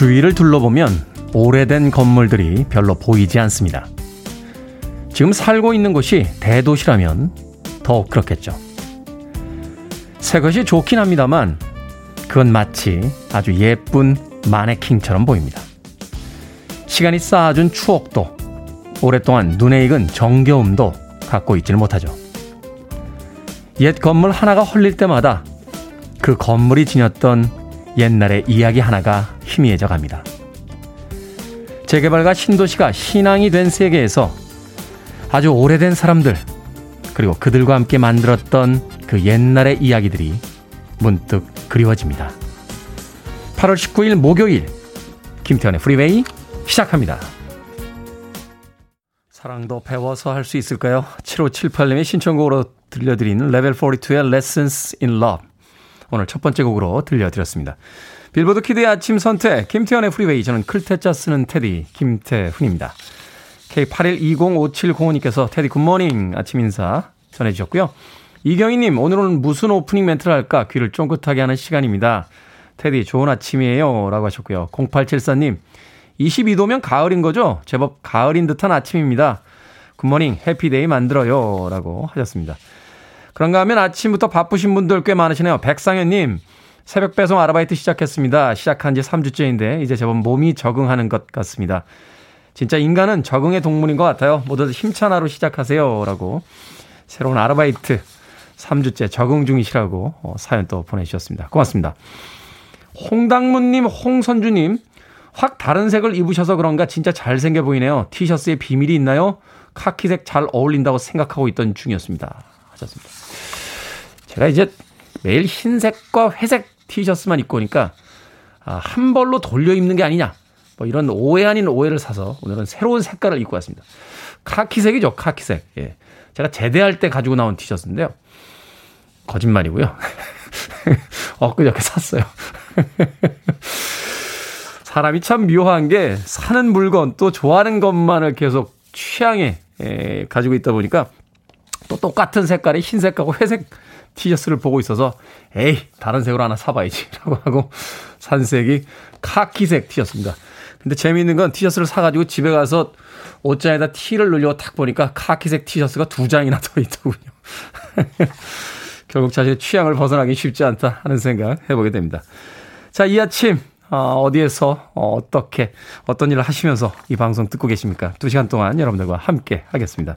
주위를 둘러보면 오래된 건물들이 별로 보이지 않습니다. 지금 살고 있는 곳이 대도시라면 더욱 그렇겠죠. 새 것이 좋긴 합니다만 그건 마치 아주 예쁜 마네킹처럼 보입니다. 시간이 쌓아준 추억도 오랫동안 눈에 익은 정겨움도 갖고 있지는 못하죠. 옛 건물 하나가 헐릴 때마다 그 건물이 지녔던 옛날의 이야기 하나가 희미해져 갑니다. 재개발과 신도시가 신앙이 된 세계에서 아주 오래된 사람들, 그리고 그들과 함께 만들었던 그 옛날의 이야기들이 문득 그리워집니다. 8월 19일 목요일, 김태현의 프리웨이 시작합니다. 사랑도 배워서 할 수 있을까요? 7578님의 신청곡으로 들려드리는 레벨 42의 Lessons in Love. 오늘 첫 번째 곡으로 들려드렸습니다. 빌보드 키드의 아침 선택, 김태훈의 프리웨이. 저는 클 태 자 쓰는 테디, 김태훈입니다. K81205705님께서 테디 굿모닝 아침 인사 전해주셨고요. 이경희님, 오늘은 무슨 오프닝 멘트를 할까 귀를 쫑긋하게 하는 시간입니다. 테디, 좋은 아침이에요. 라고 하셨고요. 0874님, 22도면 가을인 거죠? 제법 가을인 듯한 아침입니다. 굿모닝, 해피데이 만들어요. 라고 하셨습니다. 그런가 하면 아침부터 바쁘신 분들 꽤 많으시네요. 백상현님, 새벽 배송 아르바이트 시작했습니다. 시작한 지 3주째인데 이제 제법 몸이 적응하는 것 같습니다. 진짜 인간은 적응의 동물인 것 같아요. 모두 힘찬 하루 시작하세요. 라고 새로운 아르바이트 3주째 적응 중이시라고 어, 사연 또 보내주셨습니다. 고맙습니다. 홍당무님, 홍선주님, 확 다른 색을 입으셔서 그런가 진짜 잘생겨 보이네요. 티셔츠에 비밀이 있나요? 카키색 잘 어울린다고 생각하고 있던 중이었습니다. 하셨습니다. 제가 이제 매일 흰색과 회색 티셔츠만 입고 오니까 아, 한 벌로 돌려 입는 게 아니냐. 뭐 이런 오해 아닌 오해를 사서 오늘은 새로운 색깔을 입고 왔습니다. 카키색이죠, 카키색. 예. 제가 제대할 때 가지고 나온 티셔츠인데요. 거짓말이고요. 엊그저께 샀어요. 사람이 참 묘한 게 사는 물건 또 좋아하는 것만을 계속 취향에 에, 가지고 있다 보니까 또 똑같은 색깔의 흰색하고 회색 티셔츠를 보고 있어서 에이 다른 색으로 하나 사봐야지 라고 하고 산 색이 카키색 티셔츠입니다. 근데 재미있는 건 티셔츠를 사가지고 집에 가서 옷장에다 티를 늘려 탁 보니까 카키색 티셔츠가 두 장이나 더 있더군요. 결국 자신의 취향을 벗어나기 쉽지 않다 하는 생각 해보게 됩니다. 자, 이 아침 어, 어디에서 어, 어떻게 어떤 일을 하시면서 이 방송 듣고 계십니까? 두 시간 동안 여러분들과 함께 하겠습니다.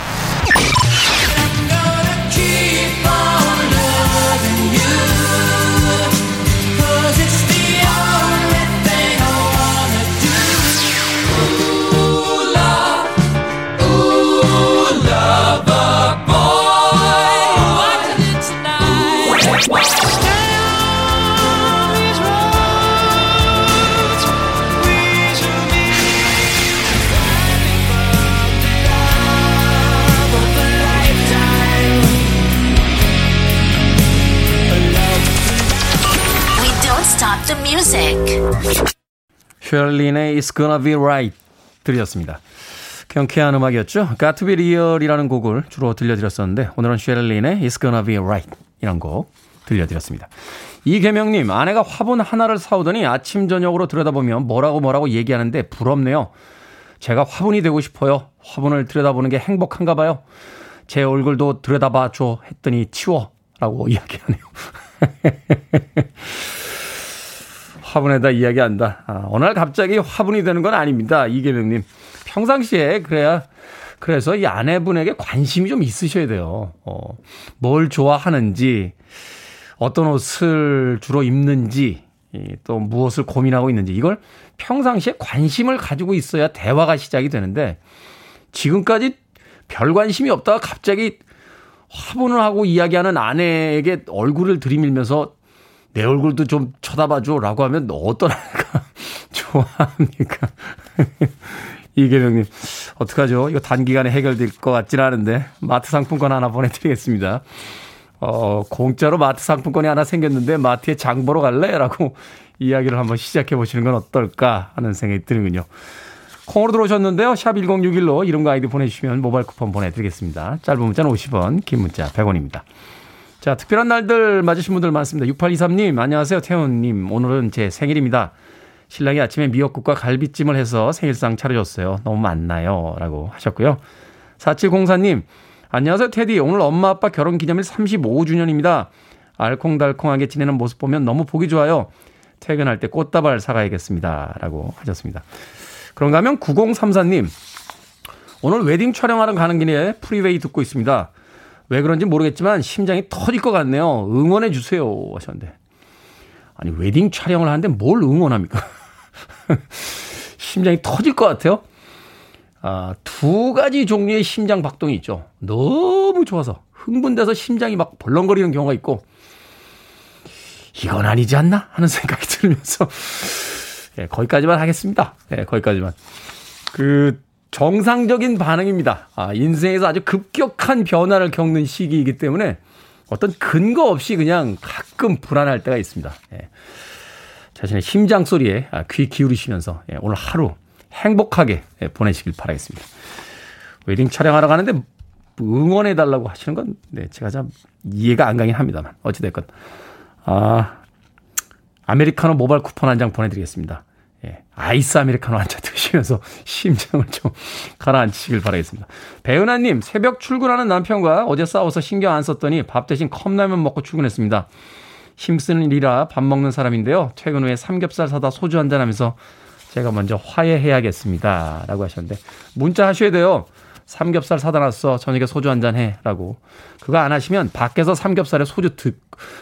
셜린의 It's Gonna Be Right 들으셨습니다. 경쾌한 음악이었죠. Got to Be Real이라는 곡을 주로 들려드렸었는데 오늘은 셜린의 It's Gonna Be Right 이란 곡 들려드렸습니다. 이계명님 아내가 화분 하나를 사오더니 아침 저녁으로 들여다보면 뭐라고 뭐라고 얘기하는데 부럽네요. 제가 화분이 되고 싶어요. 화분을 들여다보는 게 행복한가 봐요. 제 얼굴도 들여다봐 줘 했더니 치워 라고 이야기하네요. 화분에다 이야기한다. 아, 어느 날 갑자기 화분이 되는 건 아닙니다. 이계명님. 평상시에 그래야 그래서 이 아내분에게 관심이 좀 있으셔야 돼요. 어, 뭘 좋아하는지, 어떤 옷을 주로 입는지, 또 무엇을 고민하고 있는지, 이걸 평상시에 관심을 가지고 있어야 대화가 시작이 되는데, 지금까지 별 관심이 없다가 갑자기 화분을 하고 이야기하는 아내에게 얼굴을 들이밀면서 내 얼굴도 좀 쳐다봐줘 라고 하면 어떤 아이가 좋아합니까? 이계명님, 어떡하죠? 이거 단기간에 해결될 것 같지는 않은데, 마트 상품권 하나 보내드리겠습니다. 어, 공짜로 마트 상품권이 하나 생겼는데, 마트에 장 보러 갈래? 라고 이야기를 한번 시작해 보시는 건 어떨까 하는 생각이 드는군요. 콩으로 들어오셨는데요. 샵 1061로 이름과 아이디 보내주시면 모바일 쿠폰 보내드리겠습니다. 짧은 문자는 50원, 긴 문자 100원입니다. 자, 특별한 날들 맞으신 분들 많습니다. 6823님, 안녕하세요. 태훈님, 오늘은 제 생일입니다. 신랑이 아침에 미역국과 갈비찜을 해서 생일상 차려줬어요. 너무 많나요? 라고 하셨고요. 4704님, 안녕하세요. 테디. 오늘 엄마 아빠 결혼 기념일 35주년입니다. 알콩달콩하게 지내는 모습 보면 너무 보기 좋아요. 퇴근할 때 꽃다발 사가야겠습니다. 라고 하셨습니다. 그런가 하면 9034님, 오늘 웨딩 촬영하러 가는 길에 프리웨이 듣고 있습니다. 왜 그런지 모르겠지만 심장이 터질 것 같네요. 응원해 주세요. 하셨는데. 아니, 웨딩 촬영을 하는데 뭘 응원합니까? 심장이 터질 것 같아요. 아, 두 가지 종류의 심장 박동이 있죠. 너무 좋아서 흥분돼서 심장이 막 벌렁거리는 경우가 있고 이건 아니지 않나 하는 생각이 들면서 예, 거기까지만 하겠습니다. 예, 거기까지만. 그 정상적인 반응입니다. 아, 인생에서 아주 급격한 변화를 겪는 시기이기 때문에 어떤 근거 없이 그냥 가끔 불안할 때가 있습니다. 예. 자신의 심장 소리에 아, 귀 기울이시면서 예, 오늘 하루 행복하게 예, 보내시길 바라겠습니다. 웨딩 촬영하러 가는데 응원해 달라고 하시는 건 네, 제가 참 이해가 안 가긴 합니다만 어찌됐건 아 아메리카노 모바일 쿠폰 한 장 보내드리겠습니다. 예, 아이스 아메리카노 한 잔 드시면서 심장을 좀 가라앉히시길 바라겠습니다. 배은하님, 새벽 출근하는 남편과 어제 싸워서 신경 안 썼더니 밥 대신 컵라면 먹고 출근했습니다. 힘쓰는 일이라 밥 먹는 사람인데요. 퇴근 후에 삼겹살 사다 소주 한잔 하면서 제가 먼저 화해해야겠습니다. 라고 하셨는데, 문자 하셔야 돼요. 삼겹살 사다 놨어. 저녁에 소주 한 잔 해. 라고. 그거 안 하시면 밖에서 삼겹살에 소주 드,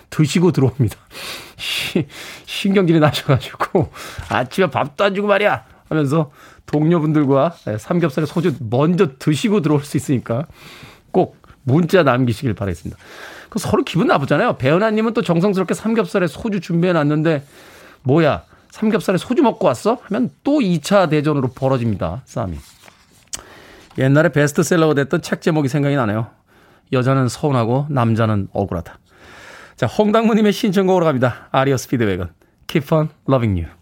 드시고 들어옵니다. 시, 신경질이 나셔가지고 아침에 밥도 안 주고 말이야. 하면서 동료분들과 삼겹살에 소주 먼저 드시고 들어올 수 있으니까 꼭 문자 남기시길 바라겠습니다. 그 서로 기분 나쁘잖아요. 배은하님은 또 정성스럽게 삼겹살에 소주 준비해 놨는데 뭐야 삼겹살에 소주 먹고 왔어? 하면 또 2차 대전으로 벌어집니다. 싸움이. 옛날에 베스트셀러가 됐던 책 제목이 생각이 나네요. 여자는 서운하고 남자는 억울하다. 자, 홍당무님의 신청곡으로 갑니다. 아리어 스피드웨건. Keep on loving you.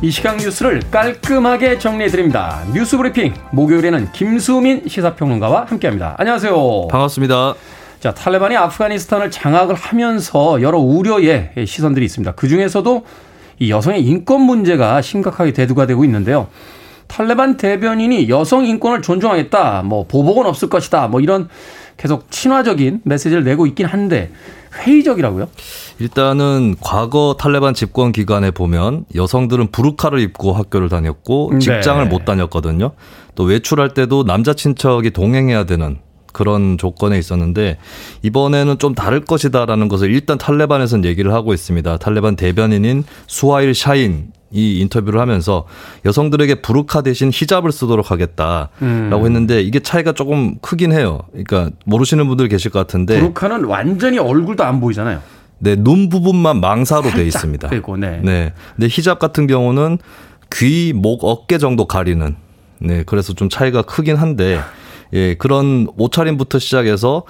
이 시각 뉴스를 깔끔하게 정리해드립니다. 뉴스 브리핑. 목요일에는 김수민 시사평론가와 함께합니다. 안녕하세요. 반갑습니다. 자, 탈레반이 아프가니스탄을 장악을 하면서 여러 우려의 시선들이 있습니다. 그 중에서도 이 여성의 인권 문제가 심각하게 대두가 되고 있는데요. 탈레반 대변인이 여성 인권을 존중하겠다, 뭐 보복은 없을 것이다, 뭐 이런 계속 친화적인 메시지를 내고 있긴 한데 회의적이라고요? 일단은 과거 탈레반 집권 기간에 보면 여성들은 부르카를 입고 학교를 다녔고 네. 직장을 네. 못 다녔거든요. 또 외출할 때도 남자 친척이 동행해야 되는 그런 조건에 있었는데 이번에는 좀 다를 것이다라는 것을 일단 탈레반에서는 얘기를 하고 있습니다. 탈레반 대변인인 수하일 샤인 이 인터뷰를 하면서 여성들에게 부르카 대신 히잡을 쓰도록 하겠다라고 음. 했는데 이게 차이가 조금 크긴 해요. 그러니까 모르시는 분들 계실 것 같은데 부르카는 완전히 얼굴도 안 보이잖아요. 네, 눈 부분만 망사로 돼 있습니다. 되고, 네. 네. 근데 히잡 같은 경우는 귀, 목, 어깨 정도 가리는 네, 그래서 좀 차이가 크긴 한데 예, 그런 옷차림부터 시작해서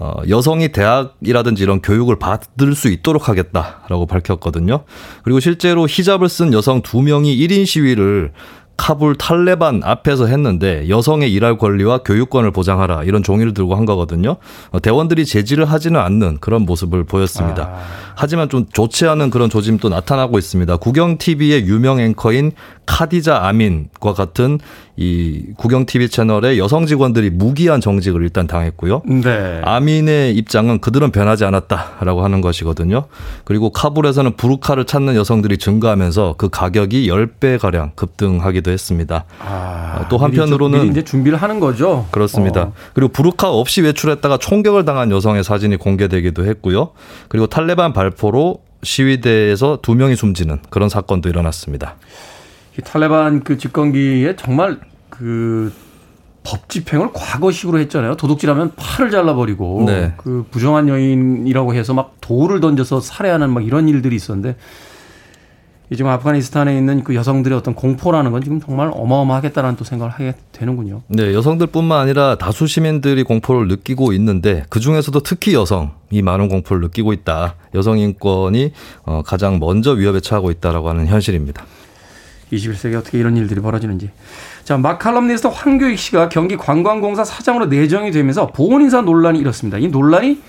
어, 여성이 대학이라든지 이런 교육을 받을 수 있도록 하겠다라고 밝혔거든요. 그리고 실제로 히잡을 쓴 여성 두 명이 1인 시위를 카불 탈레반 앞에서 했는데 여성의 일할 권리와 교육권을 보장하라 이런 종이를 들고 한 거거든요. 어, 대원들이 제지를 하지는 않는 그런 모습을 보였습니다. 아. 하지만 좀 좋지 않은 그런 조짐도 나타나고 있습니다. 국영 TV의 유명 앵커인 카디자 아민과 같은 이 국영 TV 채널의 여성 직원들이 무기한 정직을 일단 당했고요. 네. 아민의 입장은 그들은 변하지 않았다라고 하는 것이거든요. 그리고 카불에서는 부르카를 찾는 여성들이 증가하면서 그 가격이 10배 가량 급등하기도 했습니다. 아, 또 한편으로는 미리 이제 준비를 하는 거죠. 그렇습니다. 어. 그리고 부르카 없이 외출했다가 총격을 당한 여성의 사진이 공개되기도 했고요. 그리고 탈레반 발포로 시위대에서 두 명이 숨지는 그런 사건도 일어났습니다. 탈레반 그 집권기에 정말 그 법 집행을 과거식으로 했잖아요. 도둑질하면 팔을 잘라버리고 네. 그 부정한 여인이라고 해서 막 돌을 던져서 살해하는 막 이런 일들이 있었는데 지금 아프가니스탄에 있는 그 여성들의 어떤 공포라는 건 지금 정말 어마어마하겠다라는 또 생각을 하게 되는군요. 네, 여성들뿐만 아니라 다수 시민들이 공포를 느끼고 있는데 그 중에서도 특히 여성이 많은 공포를 느끼고 있다. 여성 인권이 어, 가장 먼저 위협에 처하고 있다라고 하는 현실입니다. 21세기에 어떻게 이런 일들이 벌어지는지. 자, 마칼럼니스트 황교익 씨가 경기 관광공사 사장으로 내정이 되면서 보훈인사 논란이 일었습니다. 이 논란이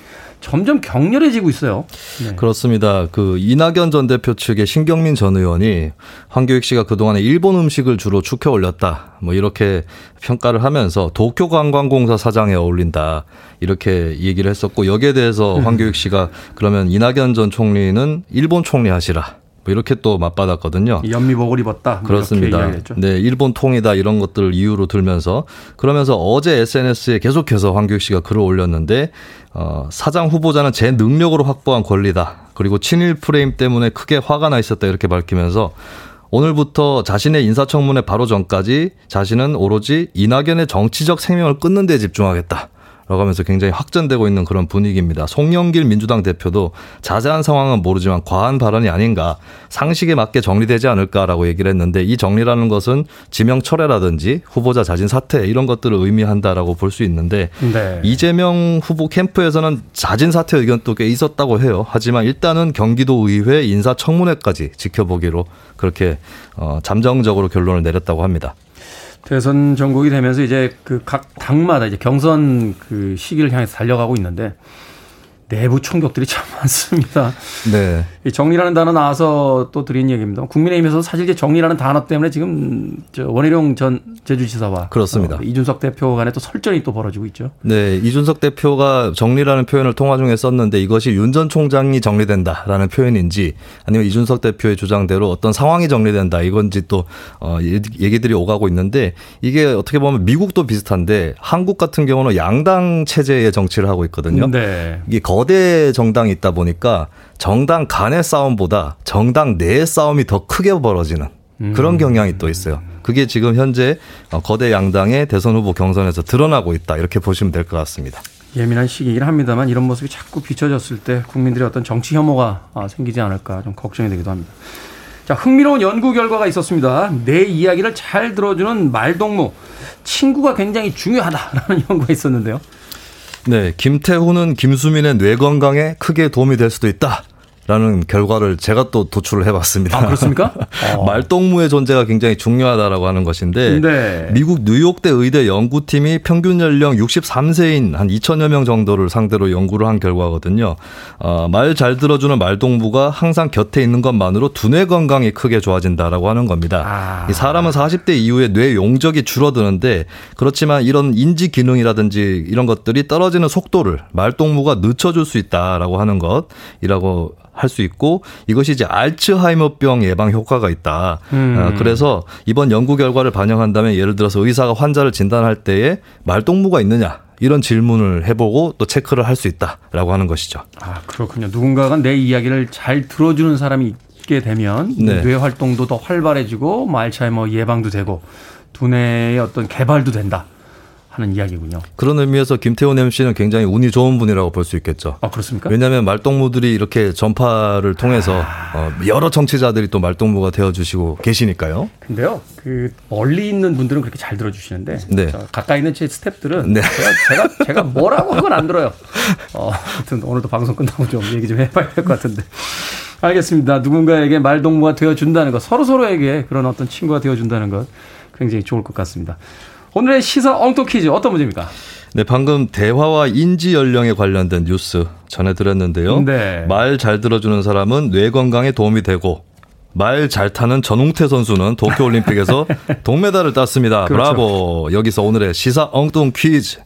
점점 격렬해지고 있어요. 네. 그렇습니다. 그 이낙연 전 대표 측의 신경민 전 의원이 황교익 씨가 그동안에 일본 음식을 주로 축혀 올렸다. 뭐 이렇게 평가를 하면서 도쿄 관광공사 사장에 어울린다. 이렇게 얘기를 했었고 여기에 대해서 음. 황교익 씨가 그러면 이낙연 전 총리는 일본 총리 하시라. 뭐 이렇게 또 맞받았거든요. 연미복을 입었다. 뭐 그렇습니다. 네, 일본 통이다 이런 것들을 이유로 들면서 그러면서 어제 SNS에 계속해서 황교익 씨가 글을 올렸는데 어, 사장 후보자는 제 능력으로 확보한 권리다. 그리고 친일 프레임 때문에 크게 화가 나 있었다 이렇게 밝히면서 오늘부터 자신의 인사청문회 바로 전까지 자신은 오로지 이낙연의 정치적 생명을 끊는 데 집중하겠다. 하면서 굉장히 확전되고 있는 그런 분위기입니다. 송영길 민주당 대표도 자세한 상황은 모르지만 과한 발언이 아닌가 상식에 맞게 정리되지 않을까라고 얘기를 했는데 이 정리라는 것은 지명 철회라든지 후보자 자진 사퇴 이런 것들을 의미한다라고 볼 수 있는데 네. 이재명 후보 캠프에서는 자진 사퇴 의견도 꽤 있었다고 해요. 하지만 일단은 경기도 의회 인사청문회까지 지켜보기로 그렇게 어, 잠정적으로 결론을 내렸다고 합니다. 대선 전국이 되면서 이제 그 각 당마다 이제 경선 그 시기를 향해서 달려가고 있는데 내부 총격들이 참 많습니다. 네. 이 정리라는 단어 나와서 또 드린 얘기입니다. 국민의힘에서 사실 이제 정리라는 단어 때문에 지금 저 원희룡 전 제주지사와 그렇습니다. 어, 이준석 대표 간에 또 설전이 또 벌어지고 있죠. 네, 이준석 대표가 정리라는 표현을 통화 중에 썼는데 이것이 윤 전 총장이 정리된다라는 표현인지 아니면 이준석 대표의 주장대로 어떤 상황이 정리된다 이건지 또 어, 얘기들이 오가고 있는데 이게 어떻게 보면 미국도 비슷한데 한국 같은 경우는 양당 체제의 정치를 하고 있거든요. 네. 이게 거대 정당이 있다 보니까 정당 간의 싸움보다 정당 내의 싸움이 더 크게 벌어지는 그런 음. 경향이 또 있어요. 그게 지금 현재 어, 거대 양당의 대선 후보 경선에서 드러나고 있다. 이렇게 보시면 될 것 같습니다. 예민한 시기이긴 합니다만 이런 모습이 자꾸 비춰졌을 때 국민들의 어떤 정치 혐오가 아, 생기지 않을까 좀 걱정이 되기도 합니다. 자, 흥미로운 연구 결과가 있었습니다. 내 이야기를 잘 들어주는 말동무. 친구가 굉장히 중요하다라는 연구가 있었는데요. 네, 김태훈은 김수민의 뇌 건강에 크게 도움이 될 수도 있다. 라는 결과를 제가 또 도출을 해봤습니다. 아, 그렇습니까? 어. 말동무의 존재가 굉장히 중요하다라고 하는 것인데 네. 미국 뉴욕대 의대 연구팀이 평균 연령 63세인 한 2천여 명 정도를 상대로 연구를 한 결과거든요. 어, 말 잘 들어주는 말동무가 항상 곁에 있는 것만으로 두뇌 건강이 크게 좋아진다라고 하는 겁니다. 아. 이 사람은 40대 이후에 뇌 용적이 줄어드는데 그렇지만 이런 인지 기능이라든지 이런 것들이 떨어지는 속도를 말동무가 늦춰줄 수 있다라고 하는 것이라고 할 수 있고 이것이 이제 알츠하이머병 예방 효과가 있다. 음. 어, 그래서 이번 연구 결과를 반영한다면 예를 들어서 의사가 환자를 진단할 때에 말동무가 있느냐 이런 질문을 해보고 또 체크를 할 수 있다라고 하는 것이죠. 아 그렇군요. 누군가가 내 이야기를 잘 들어주는 사람이 있게 되면 네. 뇌 활동도 더 활발해지고 뭐 알츠하이머 예방도 되고 두뇌의 어떤 개발도 된다. 하는 이야기군요. 그런 의미에서 김태훈 MC는 굉장히 운이 좋은 분이라고 볼 수 있겠죠. 아 그렇습니까? 왜냐하면 말동무들이 이렇게 전파를 통해서 아... 어, 여러 정치자들이 또 말동무가 되어주시고 계시니까요. 근데요, 그 멀리 있는 분들은 그렇게 잘 들어주시는데 네. 가까이 있는 제 스탭들은 네. 제가, 제가 제가 뭐라고 하건 안 들어요. 어, 하여튼 오늘도 방송 끝나고 좀 얘기 좀 해봐야 될 것 같은데. 알겠습니다. 누군가에게 말동무가 되어준다는 것, 서로 서로에게 그런 어떤 친구가 되어준다는 것 굉장히 좋을 것 같습니다. 오늘의 시사 엉뚱 퀴즈 어떤 문제입니까? 네, 방금 대화와 인지 연령에 관련된 뉴스 전해드렸는데요. 네. 말 잘 들어주는 사람은 뇌 건강에 도움이 되고 말 잘 타는 전웅태 선수는 도쿄올림픽에서 동메달을 땄습니다. 그렇죠. 브라보. 여기서 오늘의 시사 엉뚱 퀴즈.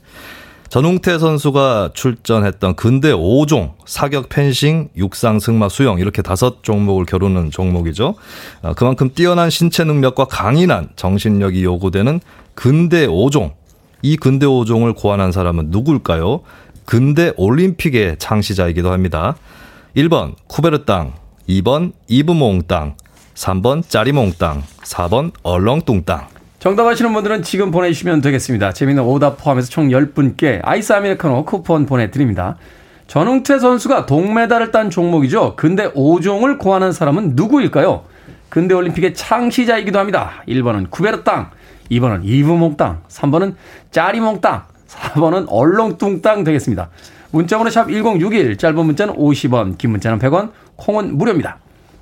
전웅태 선수가 출전했던 근대 5종 사격, 펜싱, 육상, 승마, 수영 이렇게 다섯 종목을 겨루는 종목이죠. 아, 그만큼 뛰어난 신체 능력과 강인한 정신력이 요구되는 근대 5종. 이 근대 5종을 고안한 사람은 누굴까요? 근대 올림픽의 창시자이기도 합니다. 1번 쿠베르 땅, 2번 이브몽 땅, 3번 짜리몽 땅, 4번 얼렁뚱 땅. 정답 아시는 분들은 지금 보내주시면 되겠습니다. 재미있는 오답 포함해서 총 10분께 아이스 아메리카노 쿠폰 보내드립니다. 전웅태 선수가 동메달을 딴 종목이죠. 근데 5종을 고하는 사람은 누구일까요? 근대 올림픽의 창시자이기도 합니다. 1번은 쿠베르 땅, 2번은 이브몽 땅, 3번은 짜리몽 땅, 4번은 얼렁뚱 땅 되겠습니다. 문자번호 샵 1061, 짧은 문자는 50원, 긴 문자는 100원, 콩은 무료입니다.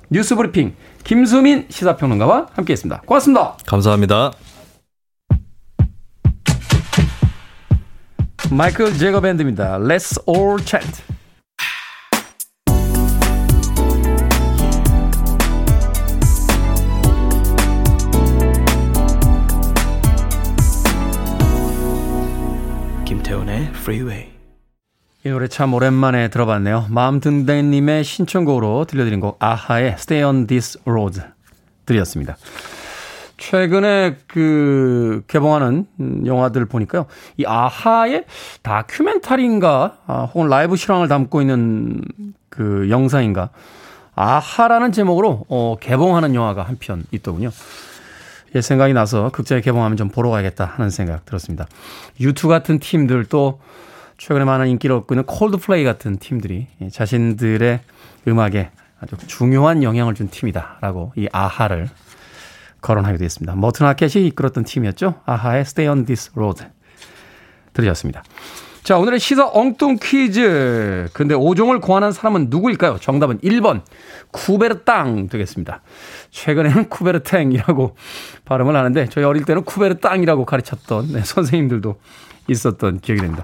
뉴스 브리핑 김수민 시사평론가와 함께했습니다. 고맙습니다. 감사합니다. 마이클 제거 밴드입니다. Let's all chant. 김태훈의 Freeway. 이 노래 참 오랜만에 들어봤네요. 마음 든든님의 신청곡으로 들려드린 곡 아하의 Stay on This Road 들이었습니다. 최근에 그 개봉하는 영화들 보니까요. 이 아하의 다큐멘터리인가 아, 혹은 라이브 실황을 담고 있는 그 영상인가 아하라는 제목으로 어, 개봉하는 영화가 한 편 있더군요. 예, 생각이 나서 극장에 개봉하면 좀 보러 가야겠다 하는 생각 들었습니다. 유투 같은 팀들 또 최근에 많은 인기를 얻고 있는 콜드플레이 같은 팀들이 자신들의 음악에 아주 중요한 영향을 준 팀이다라고 이 아하를 거론하게 됐습니다. 머튼 아켓이 이끌었던 팀이었죠. 아하의 Stay on this road 들으셨습니다. 자, 오늘의 시사 엉뚱 퀴즈. 근데 5종을 고안한 사람은 누구일까요? 정답은 1번 쿠베르땅 되겠습니다. 최근에는 쿠베르탱이라고 발음을 하는데 저희 어릴 때는 쿠베르땅이라고 가르쳤던 네, 선생님들도 있었던 기억이 됩니다.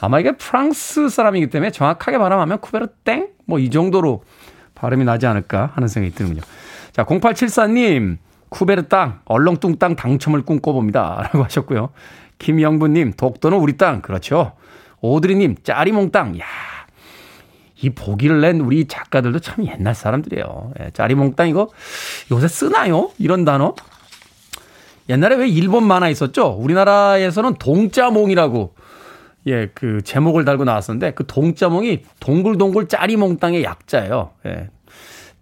아마 이게 프랑스 사람이기 때문에 정확하게 발음하면 쿠베르땡 뭐 이 정도로 발음이 나지 않을까 하는 생각이 드는군요. 자, 0874님 쿠베르 땅, 얼렁뚱 땅 당첨을 꿈꿔봅니다. 라고 하셨고요. 김영부님, 독도는 우리 땅. 그렇죠. 오드리님, 짜리몽 땅. 야 이 보기를 낸 우리 작가들도 참 옛날 사람들이에요. 예, 짜리몽 땅 이거 요새 쓰나요? 이런 단어? 옛날에 왜 일본 만화 있었죠? 우리나라에서는 동짜몽이라고 예, 그 제목을 달고 나왔었는데 그 동짜몽이 동글동글 짜리몽 땅의 약자예요. 예.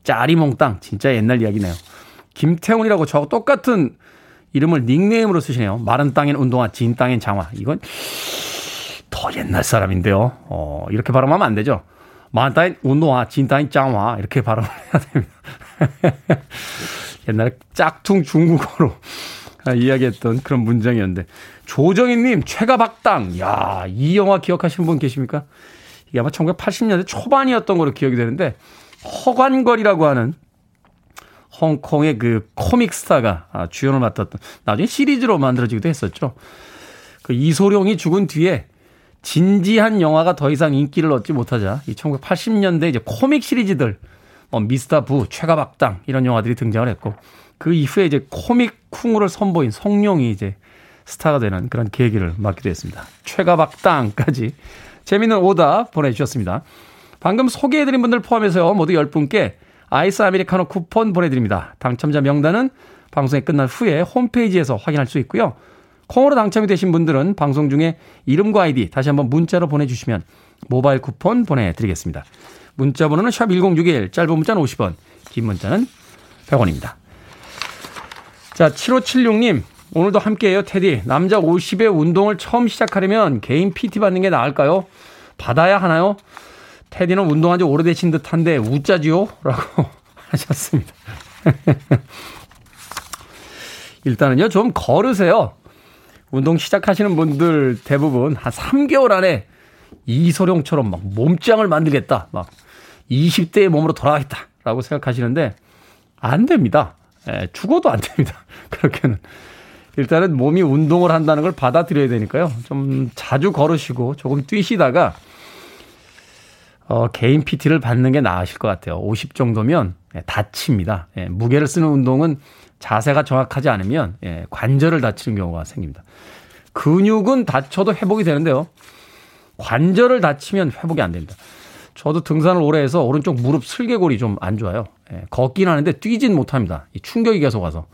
짜리몽 땅 진짜 옛날 이야기네요. 김태훈이라고 저 똑같은 이름을 닉네임으로 쓰시네요. 마른 땅엔 운동화, 진 땅엔 장화. 이건 더 옛날 사람인데요. 어, 이렇게 발음하면 안 되죠. 마른 땅엔 운동화, 진 땅엔 장화. 이렇게 발음을 해야 됩니다. 옛날에 짝퉁 중국어로 이야기했던 그런 문장이었는데. 조정희님, 최가박당. 야, 이 영화 기억하시는 분 계십니까? 이게 아마 1980년대 초반이었던 걸로 기억이 되는데, 허관걸이라고 하는 홍콩의 그 코믹 스타가 아, 주연을 맡았던 나중에 시리즈로 만들어지기도 했었죠. 그 이소룡이 죽은 뒤에 진지한 영화가 더 이상 인기를 얻지 못하자 이 1980년대 이제 코믹 시리즈들 뭐 미스터 부, 최가박당 이런 영화들이 등장을 했고 그 이후에 이제 코믹 쿵우를 선보인 성룡이 이제 스타가 되는 그런 계기를 맞기도 했습니다. 최가박당까지 재밌는 오답 보내주셨습니다. 방금 소개해드린 분들 포함해서 모두 10분께 아이스 아메리카노 쿠폰 보내드립니다. 당첨자 명단은 방송이 끝난 후에 홈페이지에서 확인할 수 있고요. 콩으로 당첨이 되신 분들은 방송 중에 이름과 아이디 다시 한번 문자로 보내주시면 모바일 쿠폰 보내드리겠습니다. 문자 번호는 샵1061 짧은 문자는 50원 긴 문자는 100원입니다. 자 7576님 오늘도 함께해요 테디 남자 50의 운동을 처음 시작하려면 개인 PT 받는 게 나을까요? 받아야 하나요? 테디는 운동한 지 오래되신 듯 한데 우짜지요? 라고 하셨습니다. 일단은요, 좀 걸으세요. 운동 시작하시는 분들 대부분 한 3개월 안에 이소룡처럼 막 몸짱을 만들겠다. 막 20대의 몸으로 돌아가겠다. 라고 생각하시는데 안 됩니다. 예, 죽어도 안 됩니다. 그렇게는. 일단은 몸이 운동을 한다는 걸 받아들여야 되니까요. 좀 자주 걸으시고 조금 뛰시다가 어, 개인 PT를 받는 게 나으실 것 같아요. 50 정도면 예, 다칩니다. 예, 무게를 쓰는 운동은 자세가 정확하지 않으면 예, 관절을 다치는 경우가 생깁니다. 근육은 다쳐도 회복이 되는데요. 관절을 다치면 회복이 안 됩니다. 저도 등산을 오래 해서 오른쪽 무릎 슬개골이 좀 안 좋아요. 예, 걷긴 하는데 뛰진 못합니다. 이 충격이 계속 와서.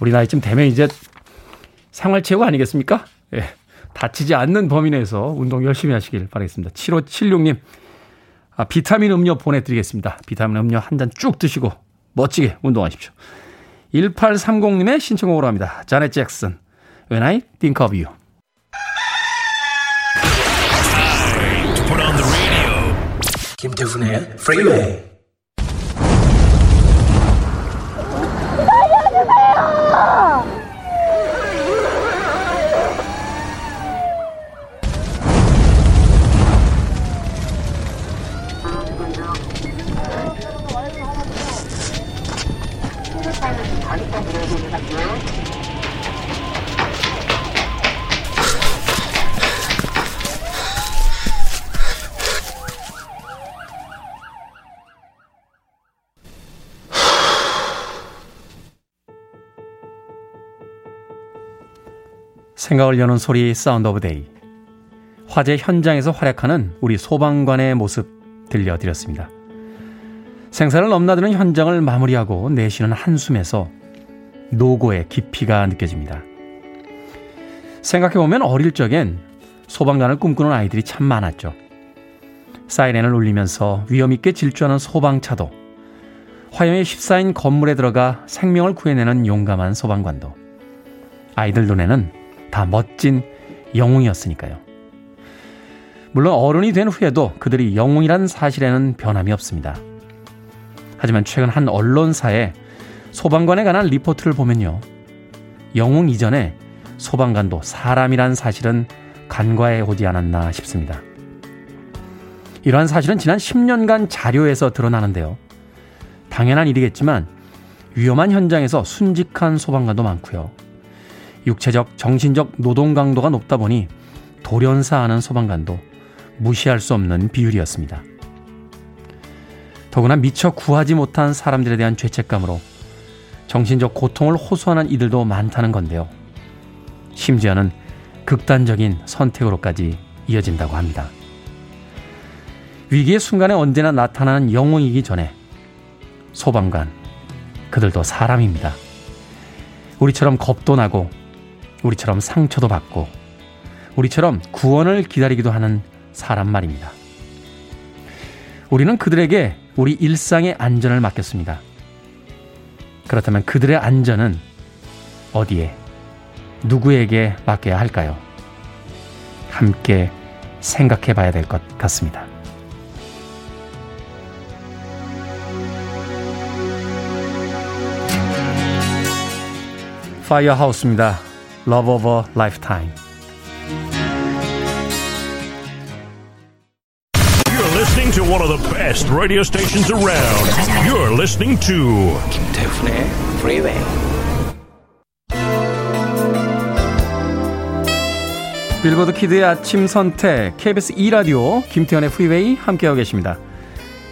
우리 나이쯤 되면 이제 생활체육 아니겠습니까? 예, 다치지 않는 범위 내에서 운동 열심히 하시길 바라겠습니다. 7576님, 아, 비타민 음료 보내드리겠습니다. 비타민 음료 한 잔 쭉 드시고 멋지게 운동하십시오. 1830님의 신청곡으로 합니다. 자넷 잭슨, When I Think of You. 김태훈의 프리웨이 생각을 여는 소리 Sound of Day. 화재 현장에서 활약하는 우리 소방관의 모습 들려드렸습니다. 생사를 넘나드는 현장을 마무리하고 내쉬는 한숨에서 노고의 깊이가 느껴집니다. 생각해보면 어릴 적엔 소방관을 꿈꾸는 아이들이 참 많았죠. 사이렌을 울리면서 위엄있게 질주하는 소방차도, 화염에 휩싸인 건물에 들어가 생명을 구해내는 용감한 소방관도, 아이들 눈에는 다 멋진 영웅이었으니까요. 물론 어른이 된 후에도 그들이 영웅이란 사실에는 변함이 없습니다. 하지만 최근 한 언론사에 소방관에 관한 리포트를 보면요. 영웅 이전에 소방관도 사람이란 사실은 간과해 오지 않았나 싶습니다. 이러한 사실은 지난 10년간 자료에서 드러나는데요. 당연한 일이겠지만 위험한 현장에서 순직한 소방관도 많고요. 육체적, 정신적 노동 강도가 높다 보니 돌연사하는 소방관도 무시할 수 없는 비율이었습니다. 더구나 미처 구하지 못한 사람들에 대한 죄책감으로 정신적 고통을 호소하는 이들도 많다는 건데요. 심지어는 극단적인 선택으로까지 이어진다고 합니다. 위기의 순간에 언제나 나타나는 영웅이기 전에 소방관, 그들도 사람입니다. 우리처럼 겁도 나고 우리처럼 상처도 받고 우리처럼 구원을 기다리기도 하는 사람 말입니다. 우리는 그들에게 우리 일상의 안전을 맡겼습니다. 그렇다면 그들의 안전은 어디에, 누구에게 맡겨야 할까요? 함께 생각해 봐야 될 것 같습니다. 파이어하우스입니다. Love of a Lifetime. You're listening to one of the best radio stations around. You're listening to 김태훈의 Freeway. 빌보드 키드의 아침 선택 KBS 2 라디오 김태현의 프리웨이 함께하고 계십니다.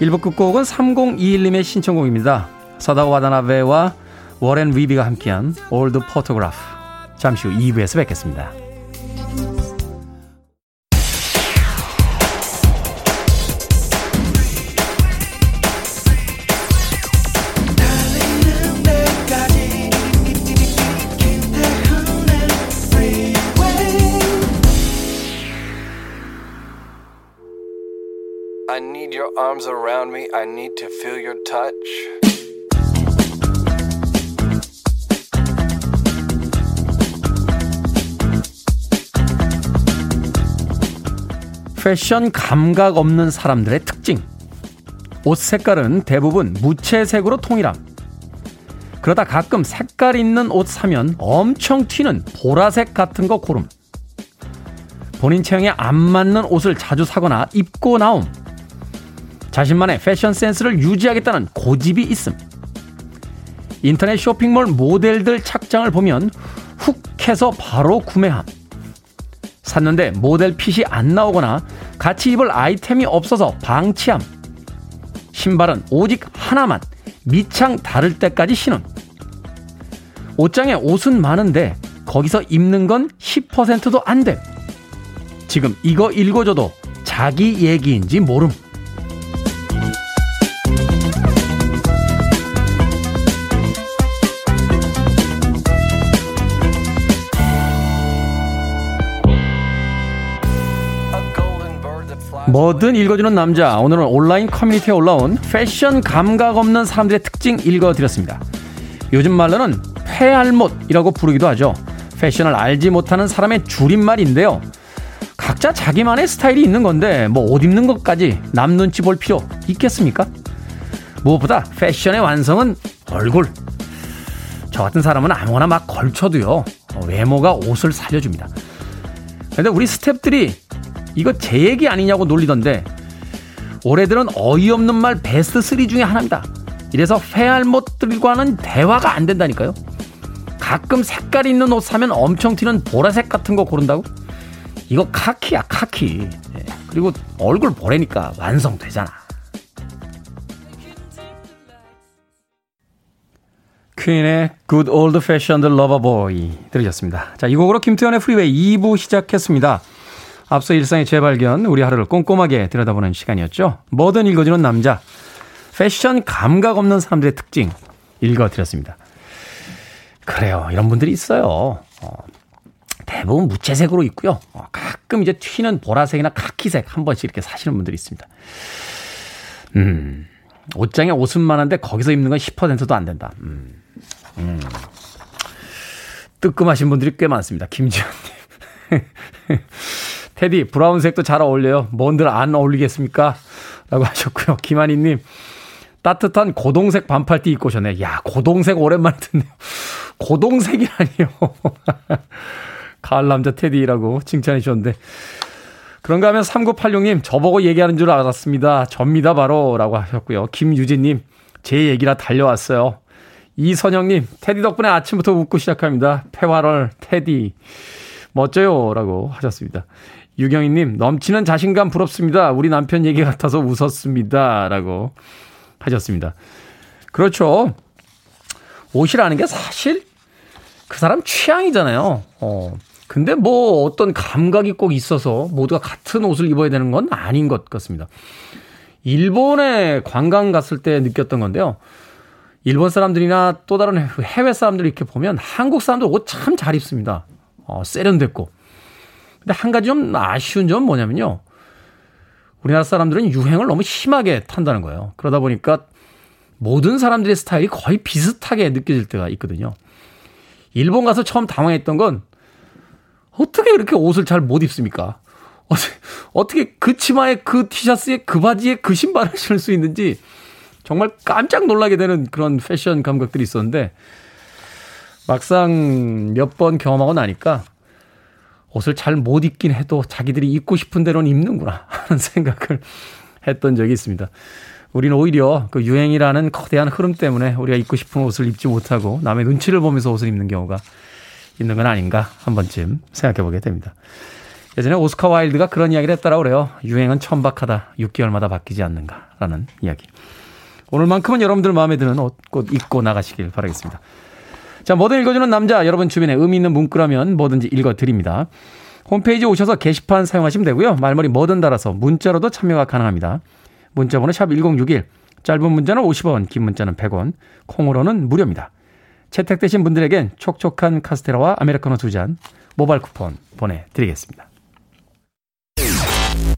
1부 끝곡은 3021님의 신청곡입니다. 사다오 와다나베와 워렌 위비가 함께한 올드 포토그래프 잠시 후 2부에서 뵙겠습니다. 패션 감각 없는 사람들의 특징. 옷 색깔은 대부분 무채색으로 통일함. 그러다 가끔 색깔 있는 옷 사면 엄청 튀는 보라색 같은 거 고름. 본인 체형에 안 맞는 옷을 자주 사거나 입고 나옴. 자신만의 패션 센스를 유지하겠다는 고집이 있음. 인터넷 쇼핑몰 모델들 착장을 보면 훅 해서 바로 구매함. 샀는데 모델 핏이 안 나오거나 같이 입을 아이템이 없어서 방치함. 신발은 오직 하나만 미창 다를 때까지 신음. 옷장에 옷은 많은데 거기서 입는 건 10%도 안 돼. 지금 이거 읽어줘도 자기 얘기인지 모름. 뭐든 읽어주는 남자. 오늘은 온라인 커뮤니티에 올라온 패션 감각 없는 사람들의 특징 읽어드렸습니다. 요즘 말로는 패알못이라고 부르기도 하죠. 패션을 알지 못하는 사람의 줄임말인데요. 각자 자기만의 스타일이 있는 건데 뭐 옷 입는 것까지 남 눈치 볼 필요 있겠습니까? 무엇보다 패션의 완성은 얼굴. 저 같은 사람은 아무거나 막 걸쳐도요. 외모가 옷을 살려줍니다. 근데 우리 스탭들이 이거 제 얘기 아니냐고 놀리던데 올해 들은 어이없는 말 베스트 3 중에 하나입니다. 이래서 패알못들과는 대화가 안 된다니까요. 가끔 색깔 있는 옷 사면 엄청 튀는 보라색 같은 거 고른다고? 이거 카키야 카키. 예. 그리고 얼굴 보래니까 완성되잖아. 퀸의 Good Old Fashioned Lover Boy 들으셨습니다. 자, 이 곡으로 김태훈의 프리웨이 2부 시작했습니다. 앞서 일상의 재발견, 우리 하루를 꼼꼼하게 들여다보는 시간이었죠. 뭐든 읽어주는 남자, 패션 감각 없는 사람들의 특징 읽어드렸습니다. 그래요. 이런 분들이 있어요. 어, 대부분 무채색으로 입고요. 어, 가끔 이제 튀는 보라색이나 카키색 한 번씩 이렇게 사시는 분들이 있습니다. 음, 옷장에 옷은 많은데 거기서 입는 건 10%도 안 된다. 음, 음. 뜨끔하신 분들이 꽤 많습니다. 김지현님. 테디, 브라운색도 잘 어울려요. 뭔들 안 어울리겠습니까? 라고 하셨고요. 김한희님, 따뜻한 고동색 반팔티 입고 오셨네. 야, 고동색 오랜만에 듣네요. 고동색이라니요. 가을 남자 테디라고 칭찬해 주셨는데. 그런가 하면 3986님, 저보고 얘기하는 줄 알았습니다. 접니다, 바로. 라고 하셨고요. 김유진님, 제 얘기라 달려왔어요. 이선영님, 테디 덕분에 아침부터 웃고 시작합니다. 폐활월 테디. 멋져요. 라고 하셨습니다. 유경희님, 넘치는 자신감 부럽습니다. 우리 남편 얘기 같아서 웃었습니다. 라고 하셨습니다. 그렇죠. 옷이라는 게 사실 그 사람 취향이잖아요. 어. 근데 뭐 어떤 감각이 꼭 있어서 모두가 같은 옷을 입어야 되는 건 아닌 것 같습니다. 일본에 관광 갔을 때 느꼈던 건데요. 일본 사람들이나 또 다른 해외 사람들 이렇게 보면 한국 사람들 옷 참 잘 입습니다. 어, 세련됐고. 근데 한 가지 좀 아쉬운 점은 뭐냐면요. 우리나라 사람들은 유행을 너무 심하게 탄다는 거예요. 그러다 보니까 모든 사람들의 스타일이 거의 비슷하게 느껴질 때가 있거든요. 일본 가서 처음 당황했던 건 어떻게 이렇게 옷을 잘 못 입습니까? 어떻게 그 치마에 그 티셔츠에 그 바지에 그 신발을 신을 수 있는지 정말 깜짝 놀라게 되는 그런 패션 감각들이 있었는데 막상 몇 번 경험하고 나니까 옷을 잘 못 입긴 해도 자기들이 입고 싶은 대로는 입는구나 하는 생각을 했던 적이 있습니다. 우리는 오히려 그 유행이라는 거대한 흐름 때문에 우리가 입고 싶은 옷을 입지 못하고 남의 눈치를 보면서 옷을 입는 경우가 있는 건 아닌가 한 번쯤 생각해 보게 됩니다. 예전에 오스카 와일드가 그런 이야기를 했다라고 그래요. 유행은 천박하다. 6개월마다 바뀌지 않는가라는 이야기. 오늘만큼은 여러분들 마음에 드는 옷꼭 입고 나가시길 바라겠습니다. 자, 뭐든 읽어주는 남자, 여러분 주변에 의미 있는 문구라면 뭐든지 읽어드립니다. 홈페이지 오셔서 게시판 사용하시면 되고요. 말머리 뭐든 달아서 문자로도 참여가 가능합니다. 문자번호 샵 1061, 짧은 문자는 50원, 긴 문자는 100원, 콩으로는 무료입니다. 채택되신 분들에겐 촉촉한 카스테라와 아메리카노 두 잔 모바일 쿠폰 보내드리겠습니다.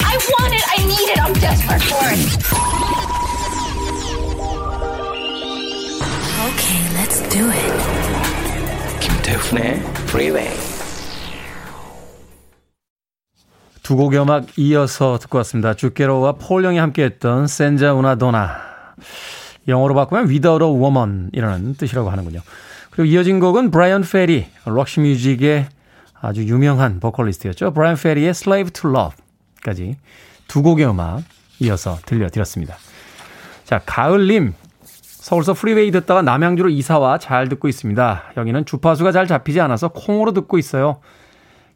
I want it, I need it, I'm desperate for it. Okay, let's do it. 김태훈의 Freeway. 두 곡의 음악 이어서 듣고 왔습니다. 주케로와 폴영이 함께했던 센자 우나 도나. 영어로 바꾸면 Without a Woman이라는 뜻이라고 하는군요. 그리고 이어진 곡은 브라이언 페리, 록시 뮤직의 아주 유명한 보컬리스트였죠. 브라이언 페리의 Slave to Love까지 두 곡의 음악 이어서 들려드렸습니다. 자, 가을님. 서울서 프리웨이 듣다가 남양주로 이사와 잘 듣고 있습니다. 여기는 주파수가 잘 잡히지 않아서 콩으로 듣고 있어요.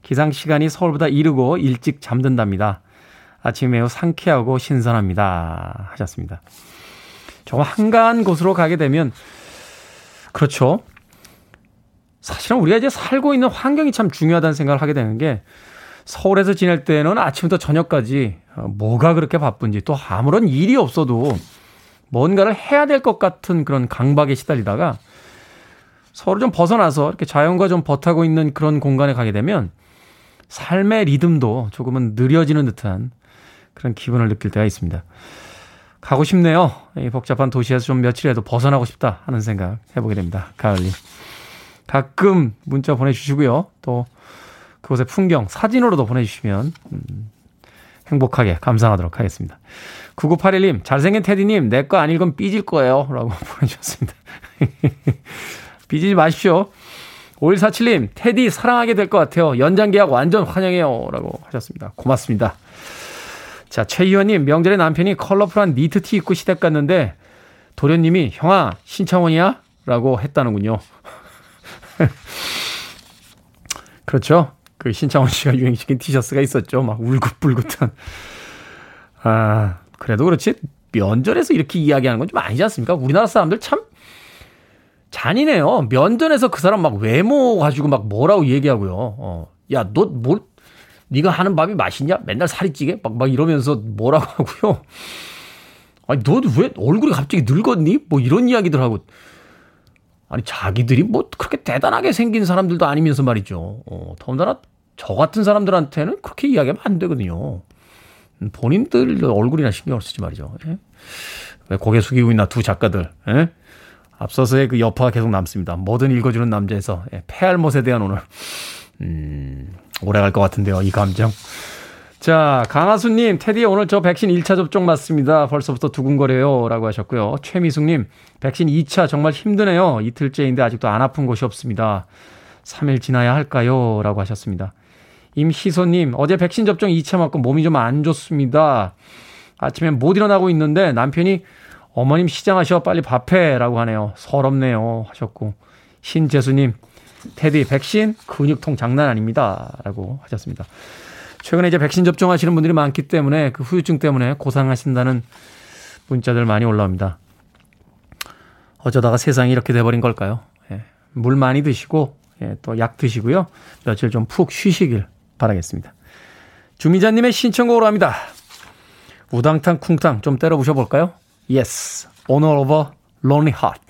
기상 시간이 서울보다 이르고 일찍 잠든답니다. 아침 매우 상쾌하고 신선합니다. 하셨습니다. 정말 한가한 곳으로 가게 되면 그렇죠. 사실은 우리가 이제 살고 있는 환경이 참 중요하다는 생각을 하게 되는 게 서울에서 지낼 때는 아침부터 저녁까지 어, 뭐가 그렇게 바쁜지 또 아무런 일이 없어도 뭔가를 해야 될 것 같은 그런 강박에 시달리다가 서로 좀 벗어나서 이렇게 자연과 좀 버타고 있는 그런 공간에 가게 되면 삶의 리듬도 조금은 느려지는 듯한 그런 기분을 느낄 때가 있습니다. 가고 싶네요. 이 복잡한 도시에서 좀 며칠이라도 벗어나고 싶다 하는 생각 해보게 됩니다. 가을님. 가끔 문자 보내주시고요. 또 그곳의 풍경 사진으로도 보내주시면 음, 행복하게 감상하도록 하겠습니다. 9981님, 잘생긴 테디님, 내 거 안 읽으면 삐질 거예요. 라고 보내주셨습니다. 삐지지 마십시오. 5147님, 테디 사랑하게 될 것 같아요. 연장 계약 완전 환영해요. 라고 하셨습니다. 고맙습니다. 자, 최희원님, 명절에 남편이 컬러풀한 니트티 입고 시댁 갔는데 도련님이 형아 신창원이야? 라고 했다는군요. 그렇죠. 그 신창원 씨가 유행시킨 티셔츠가 있었죠. 막 울긋불긋한. 아, 그래도 그렇지. 면전에서 이렇게 이야기하는 건 좀 아니지 않습니까? 우리나라 사람들 참 잔인해요. 면전에서 그 사람 막 외모 가지고 막 뭐라고 얘기하고요. 어. 야, 너 뭘, 네가 하는 밥이 맛있냐? 맨날 살이 찌게? 막, 막 이러면서 뭐라고 하고요. 아니, 너도 왜 얼굴이 갑자기 늙었니? 뭐 이런 이야기들 하고. 아니, 자기들이 뭐 그렇게 대단하게 생긴 사람들도 아니면서 말이죠. 어, 더군다나 저 같은 사람들한테는 그렇게 이야기하면 안 되거든요. 본인들 얼굴이나 신경을 쓰지 말이죠. 예? 왜 고개 숙이고 있나 두 작가들. 예? 앞서서의 그 여파가 계속 남습니다. 뭐든 읽어주는 남자에서 예, 폐알못에 대한 오늘 음, 오래 갈 것 같은데요. 이 감정. 자, 강하수님, 테디 오늘 저 백신 1차 접종 맞습니다. 벌써부터 두근거려요. 라고 하셨고요. 최미숙님, 백신 2차 정말 힘드네요. 이틀째인데 아직도 안 아픈 곳이 없습니다. 3일 지나야 할까요? 라고 하셨습니다. 임희소님, 어제 백신 접종 2차 맞고 몸이 좀 안 좋습니다. 아침에 못 일어나고 있는데 남편이 어머님 시장하셔 빨리 밥해 라고 하네요. 서럽네요. 하셨고. 신재수님, 테디 백신 근육통 장난 아닙니다. 라고 하셨습니다. 최근에 이제 백신 접종하시는 분들이 많기 때문에 그 후유증 때문에 고상하신다는 문자들 많이 올라옵니다. 어쩌다가 세상이 이렇게 돼버린 걸까요? 예. 물 많이 드시고 예, 또 약 드시고요. 며칠 좀 푹 쉬시길 바라겠습니다. 주미자님의 신청곡으로 합니다. 우당탕 쿵탕 좀 때려 부셔 볼까요? Yes, Honor of a Lonely Heart.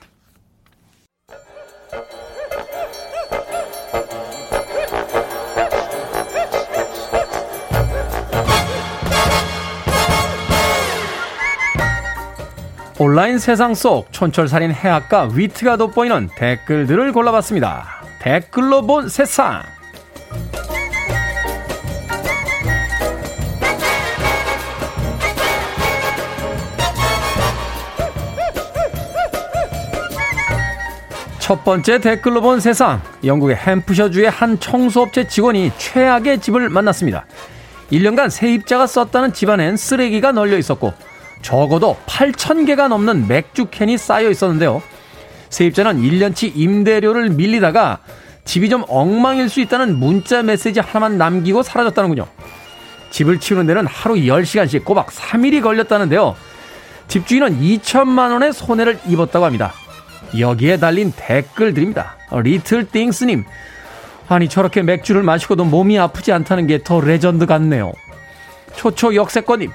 온라인 세상 속 촌철살인 해학과 위트가 돋보이는 댓글들을 골라봤습니다. 댓글로 본 세상. 첫 번째 댓글로 본 세상. 영국의 햄프셔주의 한 청소업체 직원이 최악의 집을 만났습니다. 1년간 세입자가 썼다는 집안엔 쓰레기가 널려 있었고 적어도 8,000개가 넘는 맥주 캔이 쌓여 있었는데요. 세입자는 1년치 임대료를 밀리다가 집이 좀 엉망일 수 있다는 문자 메시지 하나만 남기고 사라졌다는군요. 집을 치우는 데는 하루 10시간씩 꼬박 3일이 걸렸다는데요. 집주인은 2천만 원의 손해를 입었다고 합니다. 여기에 달린 댓글들입니다. Little Things님. 아니 저렇게 맥주를 마시고도 몸이 아프지 않다는 게 더 레전드 같네요. 초초 역세권님.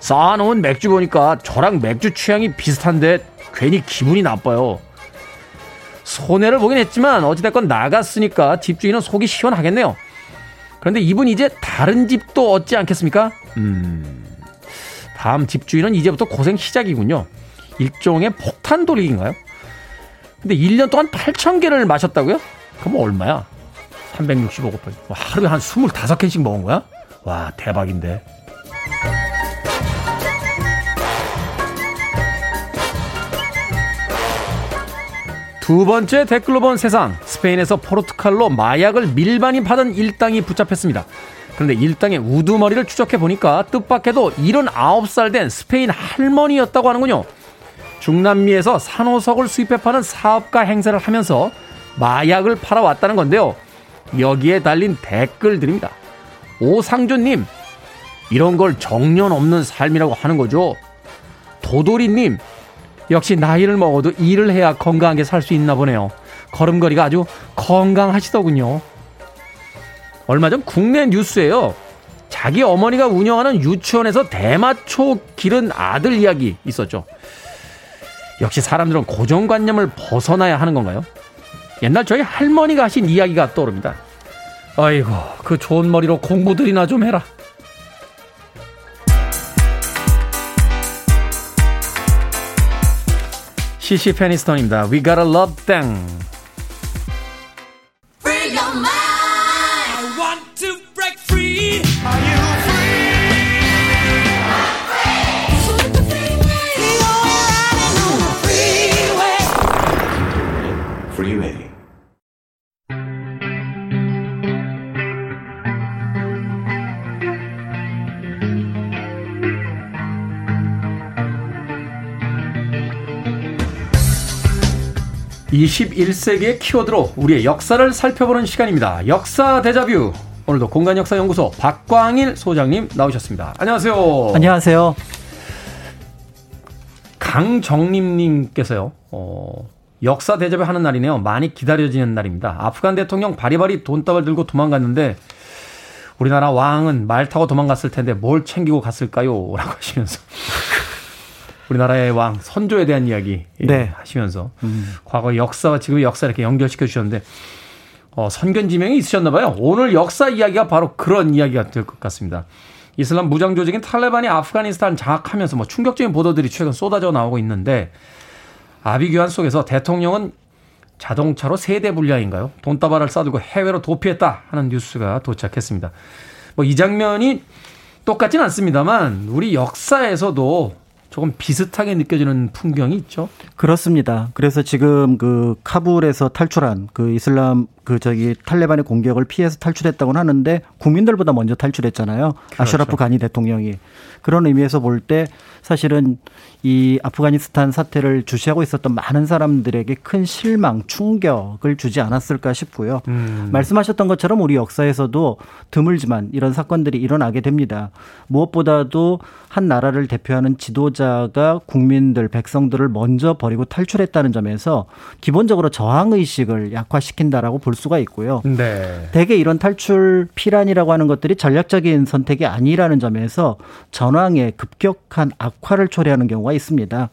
쌓아놓은 맥주 보니까 저랑 맥주 취향이 비슷한데 괜히 기분이 나빠요. 손해를 보긴 했지만 어찌됐건 나갔으니까 집주인은 속이 시원하겠네요. 그런데 이분 이제 다른 집도 얻지 않겠습니까? 음, 다음 집주인은 이제부터 고생 시작이군요. 일종의 폭탄 돌리기인가요? 근데 1년 동안 8,000개를 마셨다고요? 그럼 얼마야? 365번. 하루에 한 25캔씩 먹은 거야? 와, 대박인데. 두 번째 댓글로 본 세상. 스페인에서 포르투갈로 마약을 밀반이 받은 일당이 붙잡혔습니다. 그런데 일당의 우두머리를 추적해 보니까 뜻밖에도 79살 된 스페인 할머니였다고 하는군요. 중남미에서 산호석을 수입해 파는 사업가 행세를 하면서 마약을 팔아왔다는 건데요. 여기에 달린 댓글들입니다. 오상준님, 이런 걸 정년 없는 삶이라고 하는 거죠. 도돌이님, 역시 나이를 먹어도 일을 해야 건강하게 살 수 있나 보네요. 걸음걸이가 아주 건강하시더군요. 얼마 전 국내 뉴스에요. 자기 어머니가 운영하는 유치원에서 대마초 기른 아들 이야기 있었죠. 역시 사람들은 고정관념을 벗어나야 하는 건가요? 옛날 저희 할머니가 하신 이야기가 떠오릅니다. 아이고, 그 좋은 머리로 공부들이나 좀 해라. 시시 페니스턴입니다. We gotta love them. 21세기의 키워드로 우리의 역사를 살펴보는 시간입니다. 역사 대자뷰. 오늘도 공간역사연구소 박광일 소장님 나오셨습니다. 안녕하세요. 안녕하세요. 강정림님께서요. 어, 역사 대접을 하는 날이네요. 많이 기다려지는 날입니다. 아프간 대통령 바리바리 돈다발 들고 도망갔는데 우리나라 왕은 말 타고 도망갔을 텐데 뭘 챙기고 갔을까요? 라고 하시면서 우리나라의 왕 선조에 대한 이야기 예, 네. 하시면서 음. 과거 역사와 지금의 역사 이렇게 연결시켜 주셨는데 어, 선견지명이 있으셨나 봐요. 오늘 역사 이야기가 바로 그런 이야기가 될 것 같습니다. 이슬람 무장 조직인 탈레반이 아프가니스탄 장악하면서 뭐 충격적인 보도들이 최근 쏟아져 나오고 있는데 아비 규환 속에서 대통령은 자동차로 세대 분량인가요? 돈다발을 싸들고 해외로 도피했다 하는 뉴스가 도착했습니다. 뭐 이 장면이 똑같진 않습니다만 우리 역사에서도 조금 비슷하게 느껴지는 풍경이 있죠. 그렇습니다. 그래서 지금 그 카불에서 탈출한 그 이슬람 그 저기 탈레반의 공격을 피해서 탈출했다고는 하는데 국민들보다 먼저 탈출했잖아요. 그렇죠. 아슈라프 가니 대통령이 그런 의미에서 볼 때 사실은 이 아프가니스탄 사태를 주시하고 있었던 많은 사람들에게 큰 실망, 충격을 주지 않았을까 싶고요. 음. 말씀하셨던 것처럼 우리 역사에서도 드물지만 이런 사건들이 일어나게 됩니다. 무엇보다도 한 나라를 대표하는 지도자가 국민들, 백성들을 먼저 버리고 탈출했다는 점에서 기본적으로 저항 의식을 약화시킨다라고 볼 수가 있고요. 네. 대개 이런 탈출 피란이라고 하는 것들이 전략적인 선택이 아니라는 점에서 전 황의 급격한 악화를 초래하는 경우가 있습니다.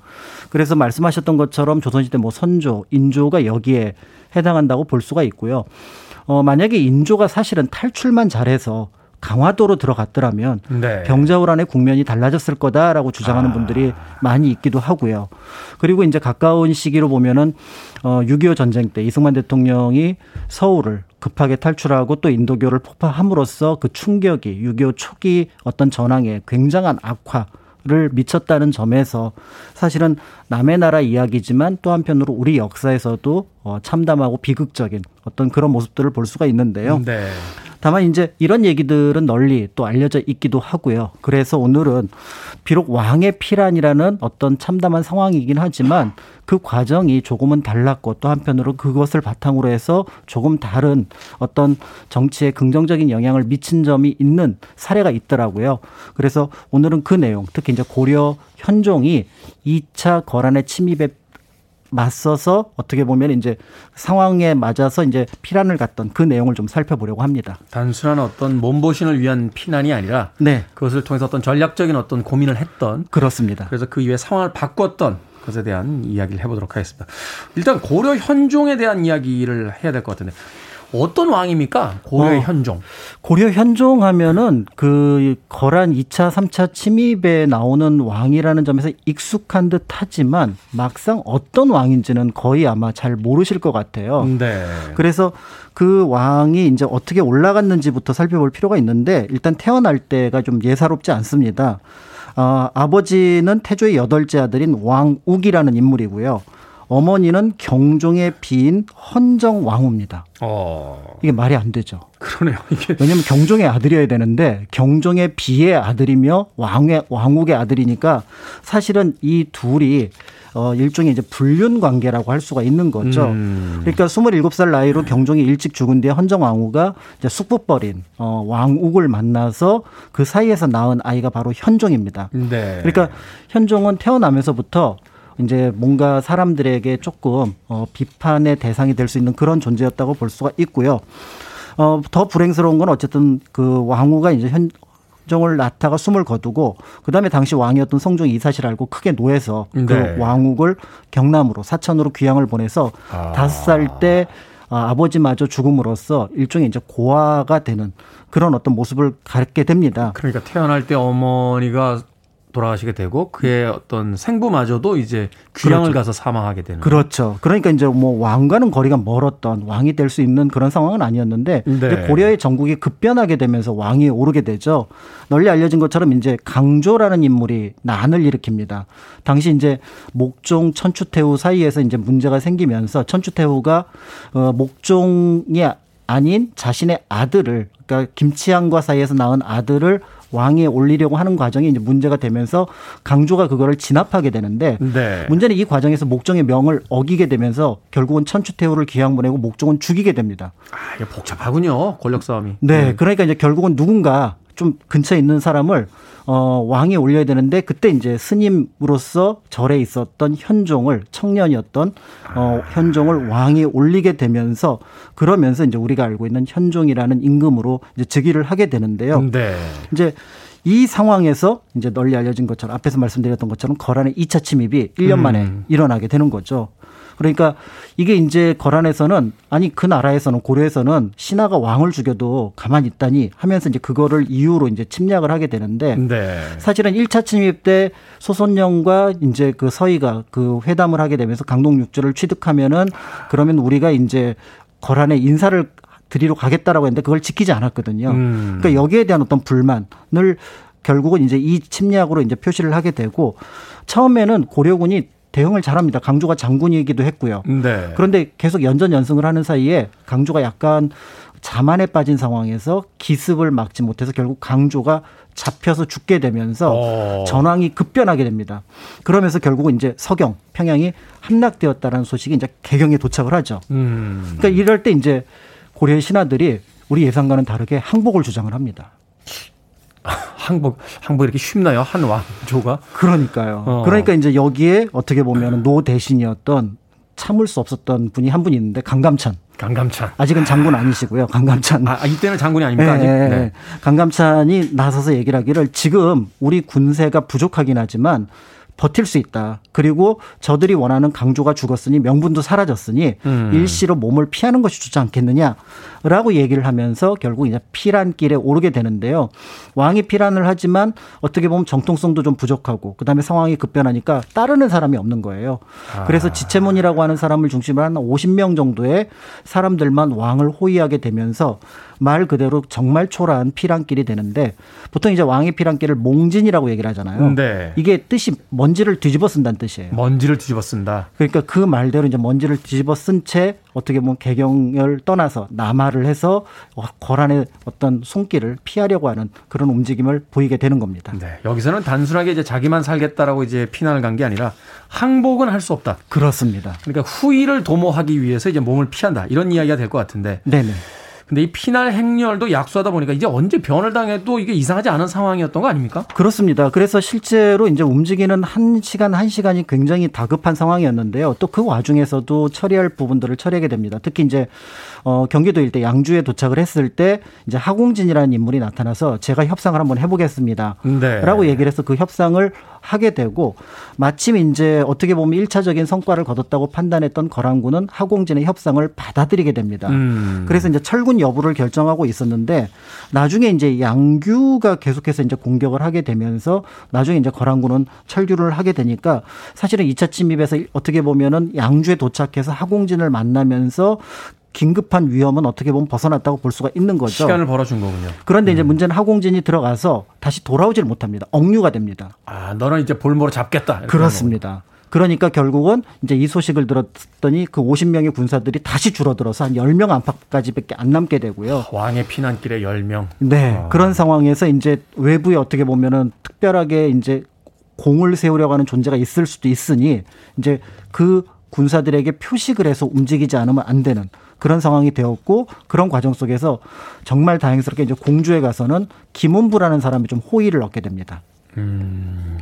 그래서 말씀하셨던 것처럼 조선시대 뭐 선조, 인조가 여기에 해당한다고 볼 수가 있고요. 어, 만약에 인조가 사실은 탈출만 잘해서 강화도로 들어갔더라면 네. 병자호란의 국면이 달라졌을 거다라고 주장하는 아. 분들이 많이 있기도 하고요. 그리고 이제 가까운 시기로 보면은 어 6.25 전쟁 때 이승만 대통령이 서울을 급하게 탈출하고 또 인도교를 폭파함으로써 그 충격이 6.25 초기 어떤 전황에 굉장한 악화 를 미쳤다는 점에서 사실은 남의 나라 이야기지만 또 한편으로 우리 역사에서도 어, 참담하고 비극적인 어떤 그런 모습들을 볼 수가 있는데요. 네. 다만 이제 이런 얘기들은 널리 또 알려져 있기도 하고요. 그래서 오늘은 비록 왕의 피란이라는 어떤 참담한 상황이긴 하지만 그 과정이 조금은 달랐고 또 한편으로 그것을 바탕으로 해서 조금 다른 어떤 정치에 긍정적인 영향을 미친 점이 있는 사례가 있더라고요. 그래서 오늘은 그 내용, 특히 이제 고려 현종이 2차 거란의 침입에 맞서서 어떻게 보면 이제 상황에 맞아서 이제 피난을 갔던 그 내용을 좀 살펴보려고 합니다. 단순한 어떤 몸보신을 위한 피난이 아니라 네. 그것을 통해서 어떤 전략적인 어떤 고민을 했던 그렇습니다. 그래서 그 이후에 상황을 바꿨던 것에 대한 이야기를 해보도록 하겠습니다. 일단 고려 현종에 대한 이야기를 해야 될 것 같은데 어떤 왕입니까? 고려 어, 현종. 고려 현종 하면은 그 거란 2차, 3차 침입에 나오는 왕이라는 점에서 익숙한 듯 하지만 막상 어떤 왕인지는 거의 아마 잘 모르실 것 같아요. 네. 그래서 그 왕이 이제 어떻게 올라갔는지부터 살펴볼 필요가 있는데 일단 태어날 때가 좀 예사롭지 않습니다. 어, 아버지는 태조의 여덟째 아들인 왕욱이라는 인물이고요. 어머니는 경종의 비인 헌정 왕후입니다. 어. 이게 말이 안 되죠. 그러네요. 이게 왜냐하면 경종의 아들이어야 되는데 경종의 비의 아들이며 왕의 왕욱의 아들이니까 사실은 이 둘이 어 일종의 이제 불륜 관계라고 할 수가 있는 거죠. 음. 그러니까 27살 나이로 경종이 일찍 죽은 뒤에 헌정 왕후가 이제 숙부벌인 어 왕욱을 만나서 그 사이에서 낳은 아이가 바로 현종입니다. 네. 그러니까 현종은 태어나면서부터 이제 뭔가 사람들에게 조금 어, 비판의 대상이 될 수 있는 그런 존재였다고 볼 수가 있고요. 어, 더 불행스러운 건 어쨌든 그 왕후가 이제 현, 정을 낳다가 숨을 거두고 그다음에 당시 왕이었던 성종이 이 사실을 알고 크게 노해서 그 네. 그 왕욱을 경남으로 사천으로 귀향을 보내서 아. 다섯 아. 살때 아버지마저 죽음으로써 일종의 이제 고아가 되는 그런 어떤 모습을 갖게 됩니다. 그러니까 태어날 때 어머니가 돌아가시게 되고 그의 어떤 생부마저도 이제 귀향을 그렇죠. 가서 사망하게 되는. 그렇죠. 그러니까 이제 뭐 왕과는 거리가 멀었던 왕이 될 수 있는 그런 상황은 아니었는데 네. 고려의 전국이 급변하게 되면서 왕이 오르게 되죠. 널리 알려진 것처럼 이제 강조라는 인물이 난을 일으킵니다. 당시 이제 목종 천추태후 사이에서 이제 문제가 생기면서 천추태후가 어 목종이 아닌 자신의 아들을 그러니까 김치향과 사이에서 낳은 아들을 왕위에 올리려고 하는 과정이 이제 문제가 되면서 강조가 그거를 진압하게 되는데 네. 문제는 이 과정에서 목종의 명을 어기게 되면서 결국은 천추태후를 귀양 보내고 목종은 죽이게 됩니다. 아, 이게 복잡하군요. 권력 싸움이. 네, 그러니까 이제 결국은 누군가 좀 근처에 있는 사람을 어, 왕에 올려야 되는데 그때 이제 스님으로서 절에 있었던 현종을 청년이었던 어, 현종을 왕에 올리게 되면서 그러면서 이제 우리가 알고 있는 현종이라는 임금으로 이제 즉위를 하게 되는데요. 네. 이제 이 상황에서 이제 널리 알려진 것처럼 앞에서 말씀드렸던 것처럼 거란의 2차 침입이 1년 만에 음. 일어나게 되는 거죠. 그러니까 이게 이제 거란에서는 아니 그 나라에서는 고려에서는 신하가 왕을 죽여도 가만히 있다니 하면서 이제 그거를 이유로 이제 침략을 하게 되는데 네. 사실은 1차 침입 때 소손영과 이제 그 서희가 그 회담을 하게 되면서 강동 육조를 취득하면은 그러면 우리가 이제 거란의 인사를 드리러 가겠다라고 했는데 그걸 지키지 않았거든요. 음. 그러니까 여기에 대한 어떤 불만을 결국은 이제 이 침략으로 이제 표시를 하게 되고 처음에는 고려군이 대응을 잘합니다. 강조가 장군이기도 했고요. 네. 그런데 계속 연전 연승을 하는 사이에 강조가 약간 자만에 빠진 상황에서 기습을 막지 못해서 결국 강조가 잡혀서 죽게 되면서 어. 전황이 급변하게 됩니다. 그러면서 결국은 이제 서경, 평양이 함락되었다라는 소식이 이제 개경에 도착을 하죠. 음. 그러니까 이럴 때 이제 고려의 신하들이 우리 예상과는 다르게 항복을 주장을 합니다. 항복 항복 이렇게 쉽나요? 한 왕조가? 그러니까요. 어. 그러니까 이제 여기에 어떻게 보면 노 대신이었던 참을 수 없었던 분이 한 분이 있는데 강감찬. 강감찬. 아직은 장군 아니시고요. 강감찬. 아, 이때는 장군이 아닙니까? 아직? 네, 네. 강감찬이 나서서 얘기를 하기를 지금 우리 군세가 부족하긴 하지만 버틸 수 있다. 그리고 저들이 원하는 강조가 죽었으니 명분도 사라졌으니 음. 일시로 몸을 피하는 것이 좋지 않겠느냐라고 얘기를 하면서 결국 이제 피란길에 오르게 되는데요. 왕이 피란을 하지만 어떻게 보면 정통성도 좀 부족하고 그다음에 상황이 급변하니까 따르는 사람이 없는 거예요. 그래서 지체문이라고 하는 사람을 중심으로 한 50명 정도의 사람들만 왕을 호위하게 되면서 말 그대로 정말 초라한 피란길이 되는데 보통 이제 왕의 피란길을 몽진이라고 얘기를 하잖아요. 네. 이게 뜻이 먼지를 뒤집어 쓴다는 뜻이에요. 먼지를 뒤집어 쓴다. 그러니까 그 말대로 이제 먼지를 뒤집어 쓴 채 어떻게 보면 개경을 떠나서 남하를 해서 거란의 어떤 손길을 피하려고 하는 그런 움직임을 보이게 되는 겁니다. 네. 여기서는 단순하게 이제 자기만 살겠다라고 이제 피난을 간 게 아니라 항복은 할 수 없다. 그렇습니다. 그러니까 후위를 도모하기 위해서 이제 몸을 피한다. 이런 이야기가 될 것 같은데. 네네. 근데 이 피날 행렬도 약수하다 보니까 이제 언제 변을 당해도 이게 이상하지 않은 상황이었던 거 아닙니까? 그렇습니다. 그래서 실제로 이제 움직이는 한 시간 한 시간이 굉장히 다급한 상황이었는데요. 또 그 와중에서도 처리할 부분들을 처리하게 됩니다. 특히 이제 어 경기도 일대 양주에 도착을 했을 때 이제 하공진이라는 인물이 나타나서 제가 협상을 한번 해보겠습니다. 네. 라고 얘기를 해서 그 협상을 하게 되고 마침 이제 어떻게 보면 일차적인 성과를 거뒀다고 판단했던 거란군은 하공진의 협상을 받아들이게 됩니다. 음. 그래서 이제 철군 여부를 결정하고 있었는데 나중에 이제 양규가 계속해서 이제 공격을 하게 되면서 나중에 이제 거란군은 철규를 하게 되니까 사실은 2차 침입에서 어떻게 보면은 양주에 도착해서 하공진을 만나면서 긴급한 위험은 어떻게 보면 벗어났다고 볼 수가 있는 거죠. 시간을 벌어준 거군요. 그런데 이제 문제는 하공진이 들어가서 다시 돌아오질 못합니다. 억류가 됩니다. 아, 너는 이제 볼모로 잡겠다. 그렇습니다. 그러니까 결국은 이제 이 소식을 들었더니 그 50명의 군사들이 다시 줄어들어서 한 10명 안팎까지밖에 안 남게 되고요. 왕의 피난길에 10명. 네. 아. 그런 상황에서 이제 외부에 어떻게 보면은 특별하게 이제 공을 세우려고 하는 존재가 있을 수도 있으니 이제 그 군사들에게 표식을 해서 움직이지 않으면 안 되는 그런 상황이 되었고 그런 과정 속에서 정말 다행스럽게 이제 공주에 가서는 김은부라는 사람이 좀 호의를 얻게 됩니다.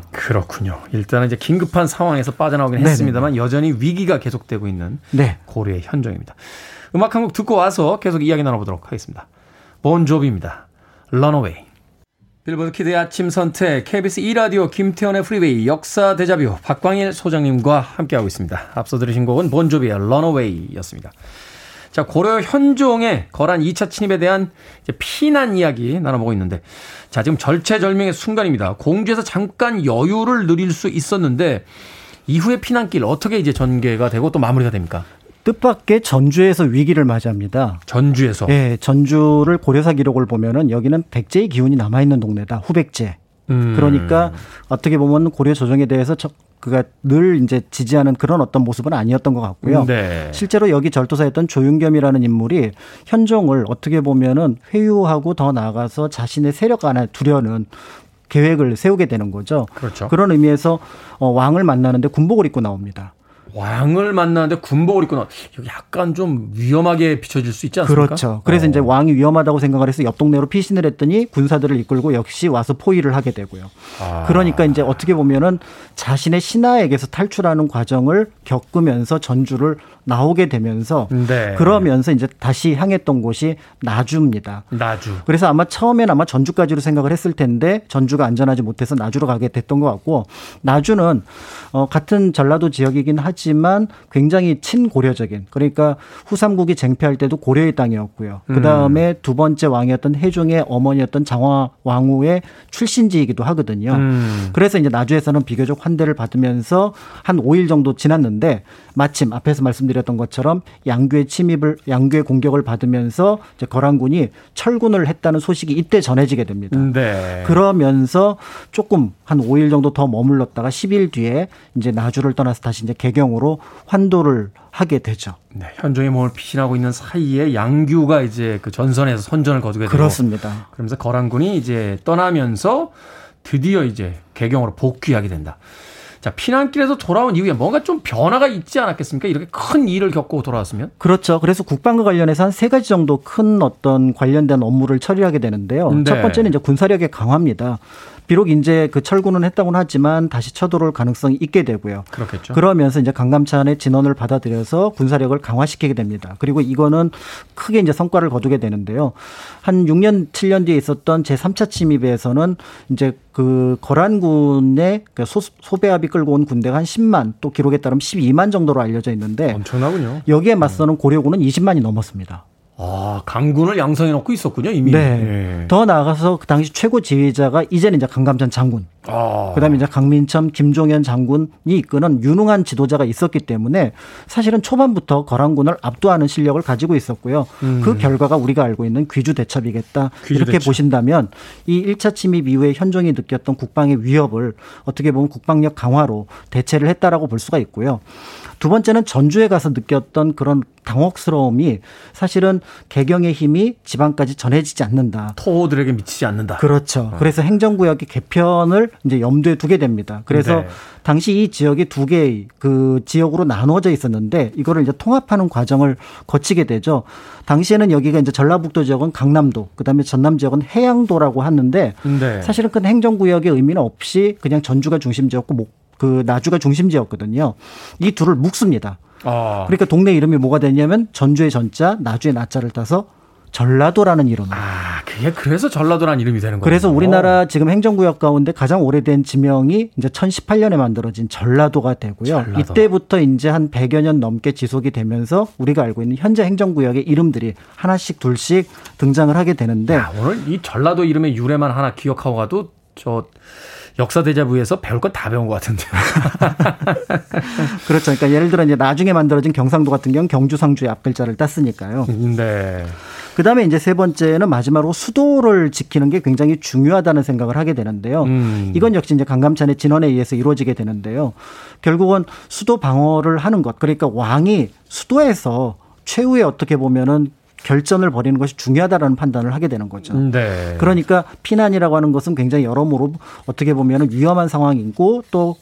그렇군요. 일단은 이제 긴급한 상황에서 빠져나오긴 네네. 했습니다만 여전히 위기가 계속되고 있는 네. 고려의 현종입니다. 음악 한 곡 듣고 와서 계속 이야기 나눠보도록 하겠습니다. 본조비입니다. Runaway. 빌보드 키드의 아침 선택 KBS 2라디오 김태훈의 프리웨이 역사 데자뷰 박광일 소장님과 함께하고 있습니다. 앞서 들으신 곡은 본조비의 Runaway였습니다. 자, 고려 현종의 거란 2차 침입에 대한 피난 이야기 나눠보고 있는데, 자, 지금 절체절명의 순간입니다. 공주에서 잠깐 여유를 누릴 수 있었는데, 이후의 피난길 어떻게 이제 전개가 되고 또 마무리가 됩니까? 뜻밖의 전주에서 위기를 맞이합니다. 전주에서. 예, 전주를 고려사 기록을 보면은 여기는 백제의 기운이 남아 있는 동네다. 후백제. 음. 그러니까 어떻게 보면 고려 조정에 대해서 저- 그가 늘 이제 지지하는 그런 어떤 모습은 아니었던 것 같고요. 네. 실제로 여기 절도사였던 조윤겸이라는 인물이 현종을 어떻게 보면은 회유하고 더 나아가서 자신의 세력 안에 두려는 계획을 세우게 되는 거죠. 그렇죠. 그런 의미에서 어, 왕을 만나는데 군복을 입고 나옵니다. 왕을 만나는데 군복을 입고 나 약간 좀 위험하게 비춰질 수 있지 않습니까? 그렇죠. 그래서 어. 이제 왕이 위험하다고 생각을 해서 옆 동네로 피신을 했더니 군사들을 이끌고 역시 와서 포위를 하게 되고요. 아. 그러니까 이제 어떻게 보면은 자신의 신하에게서 탈출하는 과정을 겪으면서 전주를 나오게 되면서 네. 그러면서 이제 다시 향했던 곳이 나주입니다. 나주. 그래서 아마 처음엔 아마 전주까지로 생각을 했을 텐데 전주가 안전하지 못해서 나주로 가게 됐던 것 같고 나주는 어 같은 전라도 지역이긴 하지 만 굉장히 친고려적인 그러니까 후삼국이 쟁패할 때도 고려의 땅이었고요. 그 다음에 두 번째 왕이었던 해종의 어머니였던 장화 왕후의 출신지이기도 하거든요. 음. 그래서 이제 나주에서는 비교적 환대를 받으면서 한 5일 정도 지났는데 마침 앞에서 말씀드렸던 것처럼 양규의 침입을 양규의 공격을 받으면서 이제 거란군이 철군을 했다는 소식이 이때 전해지게 됩니다. 네. 그러면서 조금 한 5일 정도 더 머물렀다가 10일 뒤에 이제 나주를 떠나서 다시 이제 개경 으로 환도를 하게 되죠. 네, 현종의 몸을 피신하고 있는 사이에 양규가 이제 그 전선에서 선전을 거두게 되고 그렇습니다. 그러면서 거란군이 이제 떠나면서 드디어 이제 개경으로 복귀하게 된다. 자, 피난길에서 돌아온 이후에 뭔가 좀 변화가 있지 않았겠습니까? 이렇게 큰 일을 겪고 돌아왔으면? 그렇죠. 그래서 국방과 관련해서 한 세 가지 정도 큰 어떤 관련된 업무를 처리하게 되는데요. 네. 첫 번째는 이제 군사력의 강화입니다. 비록 이제 그 철군은 했다고는 하지만 다시 쳐들어올 가능성이 있게 되고요. 그렇겠죠. 그러면서 이제 강감찬의 진원을 받아들여서 군사력을 강화시키게 됩니다. 그리고 이거는 크게 이제 성과를 거두게 되는데요. 한 6년, 7년 뒤에 있었던 제3차 침입에서는 이제 그 거란군의 그 소, 소배합이 끌고 온 군대가 한 10만 또 기록에 따르면 12만 정도로 알려져 있는데 엄청나군요. 여기에 맞서는 고려군은 20만이 넘었습니다. 아, 강군을 양성해 놓고 있었군요, 이미. 네. 예. 더 나아가서 그 당시 최고 지휘자가 이제는 이제 강감찬 장군, 아. 그다음에 이제 강민첨, 김종현 장군이 이끄는 유능한 지도자가 있었기 때문에 사실은 초반부터 거란군을 압도하는 실력을 가지고 있었고요. 그 결과가 우리가 알고 있는 귀주 대첩이겠다. 음. 귀주 이렇게 대첩. 보신다면 이 1차 침입 이후에 현종이 느꼈던 국방의 위협을 어떻게 보면 국방력 강화로 대체를 했다라고 볼 수가 있고요. 두 번째는 전주에 가서 느꼈던 그런 당혹스러움이 사실은 개경의 힘이 지방까지 전해지지 않는다. 토호들에게 미치지 않는다. 그렇죠. 그래서 행정구역의 개편을 이제 염두에 두게 됩니다. 그래서 네. 당시 이 지역이 두 개의 그 지역으로 나누어져 있었는데 이거를 이제 통합하는 과정을 거치게 되죠. 당시에는 여기가 이제 전라북도 지역은 강남도, 그다음에 전남 지역은 해양도라고 하는데 네. 사실은 큰 행정구역의 의미는 없이 그냥 전주가 중심지였고 목- 그 나주가 중심지였거든요. 이 둘을 묶습니다. 아. 그러니까 동네 이름이 뭐가 되냐면 전주의 전자, 나주의 나자를 따서 전라도라는 이름으로. 아, 그게 그래서 전라도란 이름이 되는 거예요. 그래서 우리나라 지금 행정구역 가운데 가장 오래된 지명이 이제 1018년에 만들어진 전라도가 되고요. 전라도. 이때부터 이제 한 100여 년 넘게 지속이 되면서 우리가 알고 있는 현재 행정구역의 이름들이 하나씩 둘씩 등장을 하게 되는데 야, 오늘 이 전라도 이름의 유래만 하나 기억하고 가도 저 역사 대자부에서 배울 건 다 배운 것 같은데요. 그렇죠. 그러니까 예를 들어 이제 나중에 만들어진 경상도 같은 경우는 경주 상주의 앞글자를 땄으니까요. 네. 그다음에 이제 세 번째는 마지막으로 수도를 지키는 게 굉장히 중요하다는 생각을 하게 되는데요. 음. 이건 역시 이제 강감찬의 진원에 의해서 이루어지게 되는데요. 결국은 수도 방어를 하는 것. 그러니까 왕이 수도에서 최후의 어떻게 보면은 결전을 벌이는 것이 중요하다라는 판단을 하게 되는 거죠. 네. 그러니까 피난이라고 하는 것은 굉장히 여러모로 어떻게 보면 위험한 상황이고 또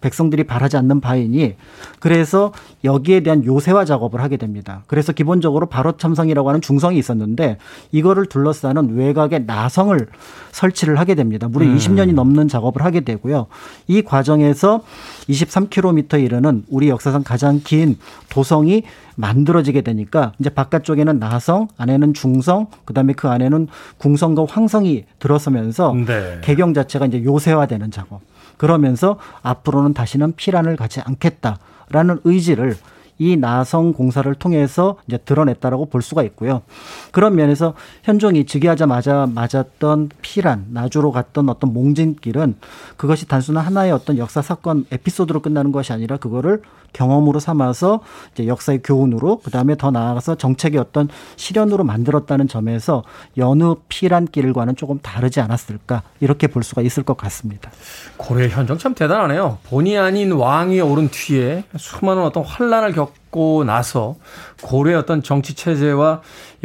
백성들이 바라지 않는 바이니 그래서 여기에 대한 요새화 작업을 하게 됩니다. 그래서 기본적으로 발호 첨성이라고 하는 중성이 있었는데 이거를 둘러싸는 외곽의 나성을 설치를 하게 됩니다. 무려 20년이 넘는 작업을 하게 되고요. 이 과정에서 23km 이르는 우리 역사상 가장 긴 도성이 만들어지게 되니까 이제 바깥쪽에는 나성, 안에는 중성, 그다음에 그 안에는 궁성과 황성이 들어서면서 네. 개경 자체가 이제 요새화되는 작업. 그러면서 앞으로는 다시는 피란을 가지 않겠다라는 의지를 이 나성 공사를 통해서 이제 드러냈다라고 볼 수가 있고요. 그런 면에서 현종이 즉위하자마자 맞았던 피란 나주로 갔던 어떤 몽진길은 그것이 단순한 하나의 어떤 역사 사건 에피소드로 끝나는 것이 아니라 그거를 경험으로 삼아서 이제 역사의 교훈으로 그다음에 더 나아가서 정책의 어떤 실현으로 만들었다는 점에서 여느 피란 길과는 조금 다르지 않았을까 이렇게 볼 수가 있을 것 같습니다. 고려 현정 참 대단하네요. 본의 아닌 왕이 오른 뒤에 수많은 어떤 환란을 겪고 나서 고려의 어떤 정치 체제와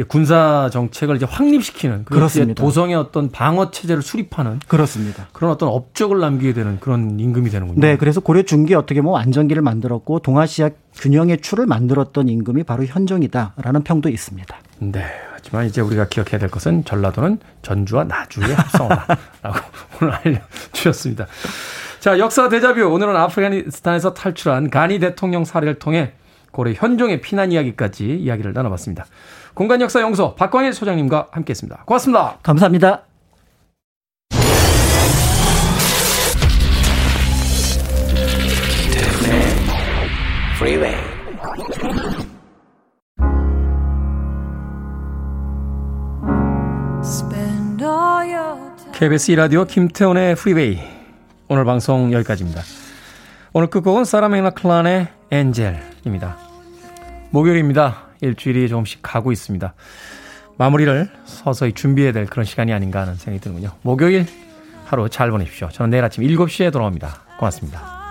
군사 정책을 이제 확립시키는 그렇습니다. 도성의 어떤 방어 체제를 수립하는 그렇습니다. 그런 어떤 업적을 남기게 되는 그런 임금이 되는군요. 네, 그래서 고려 중기 어떻게 보면 안정기를 만들었고 동아시아 균형의 추를 만들었던 임금이 바로 현종이다라는 평도 있습니다. 네. 하지만 이제 우리가 기억해야 될 것은 전라도는 전주와 나주의 합성어다라고 오늘 알려주셨습니다. 자, 역사 대자뷰. 오늘은 아프가니스탄에서 탈출한 가니 대통령 사례를 통해 고려 현종의 피난 이야기까지 이야기를 나눠봤습니다. 공간 역사 연구소 박광일 소장님과 함께했습니다. 고맙습니다. 감사합니다. KBS 라디오 김태훈의 프리웨이. 오늘 방송 여기까지입니다. 오늘 끝곡은 사라 맥라클란의 Angel입니다. 목요일입니다. 일주일이 조금씩 가고 있습니다. 마무리를 서서히 준비해야 될 그런 시간이 아닌가 하는 생각이 드는군요. 목요일 하루 잘 보내십시오. 저는 내일 아침 7시에 돌아옵니다. 고맙습니다.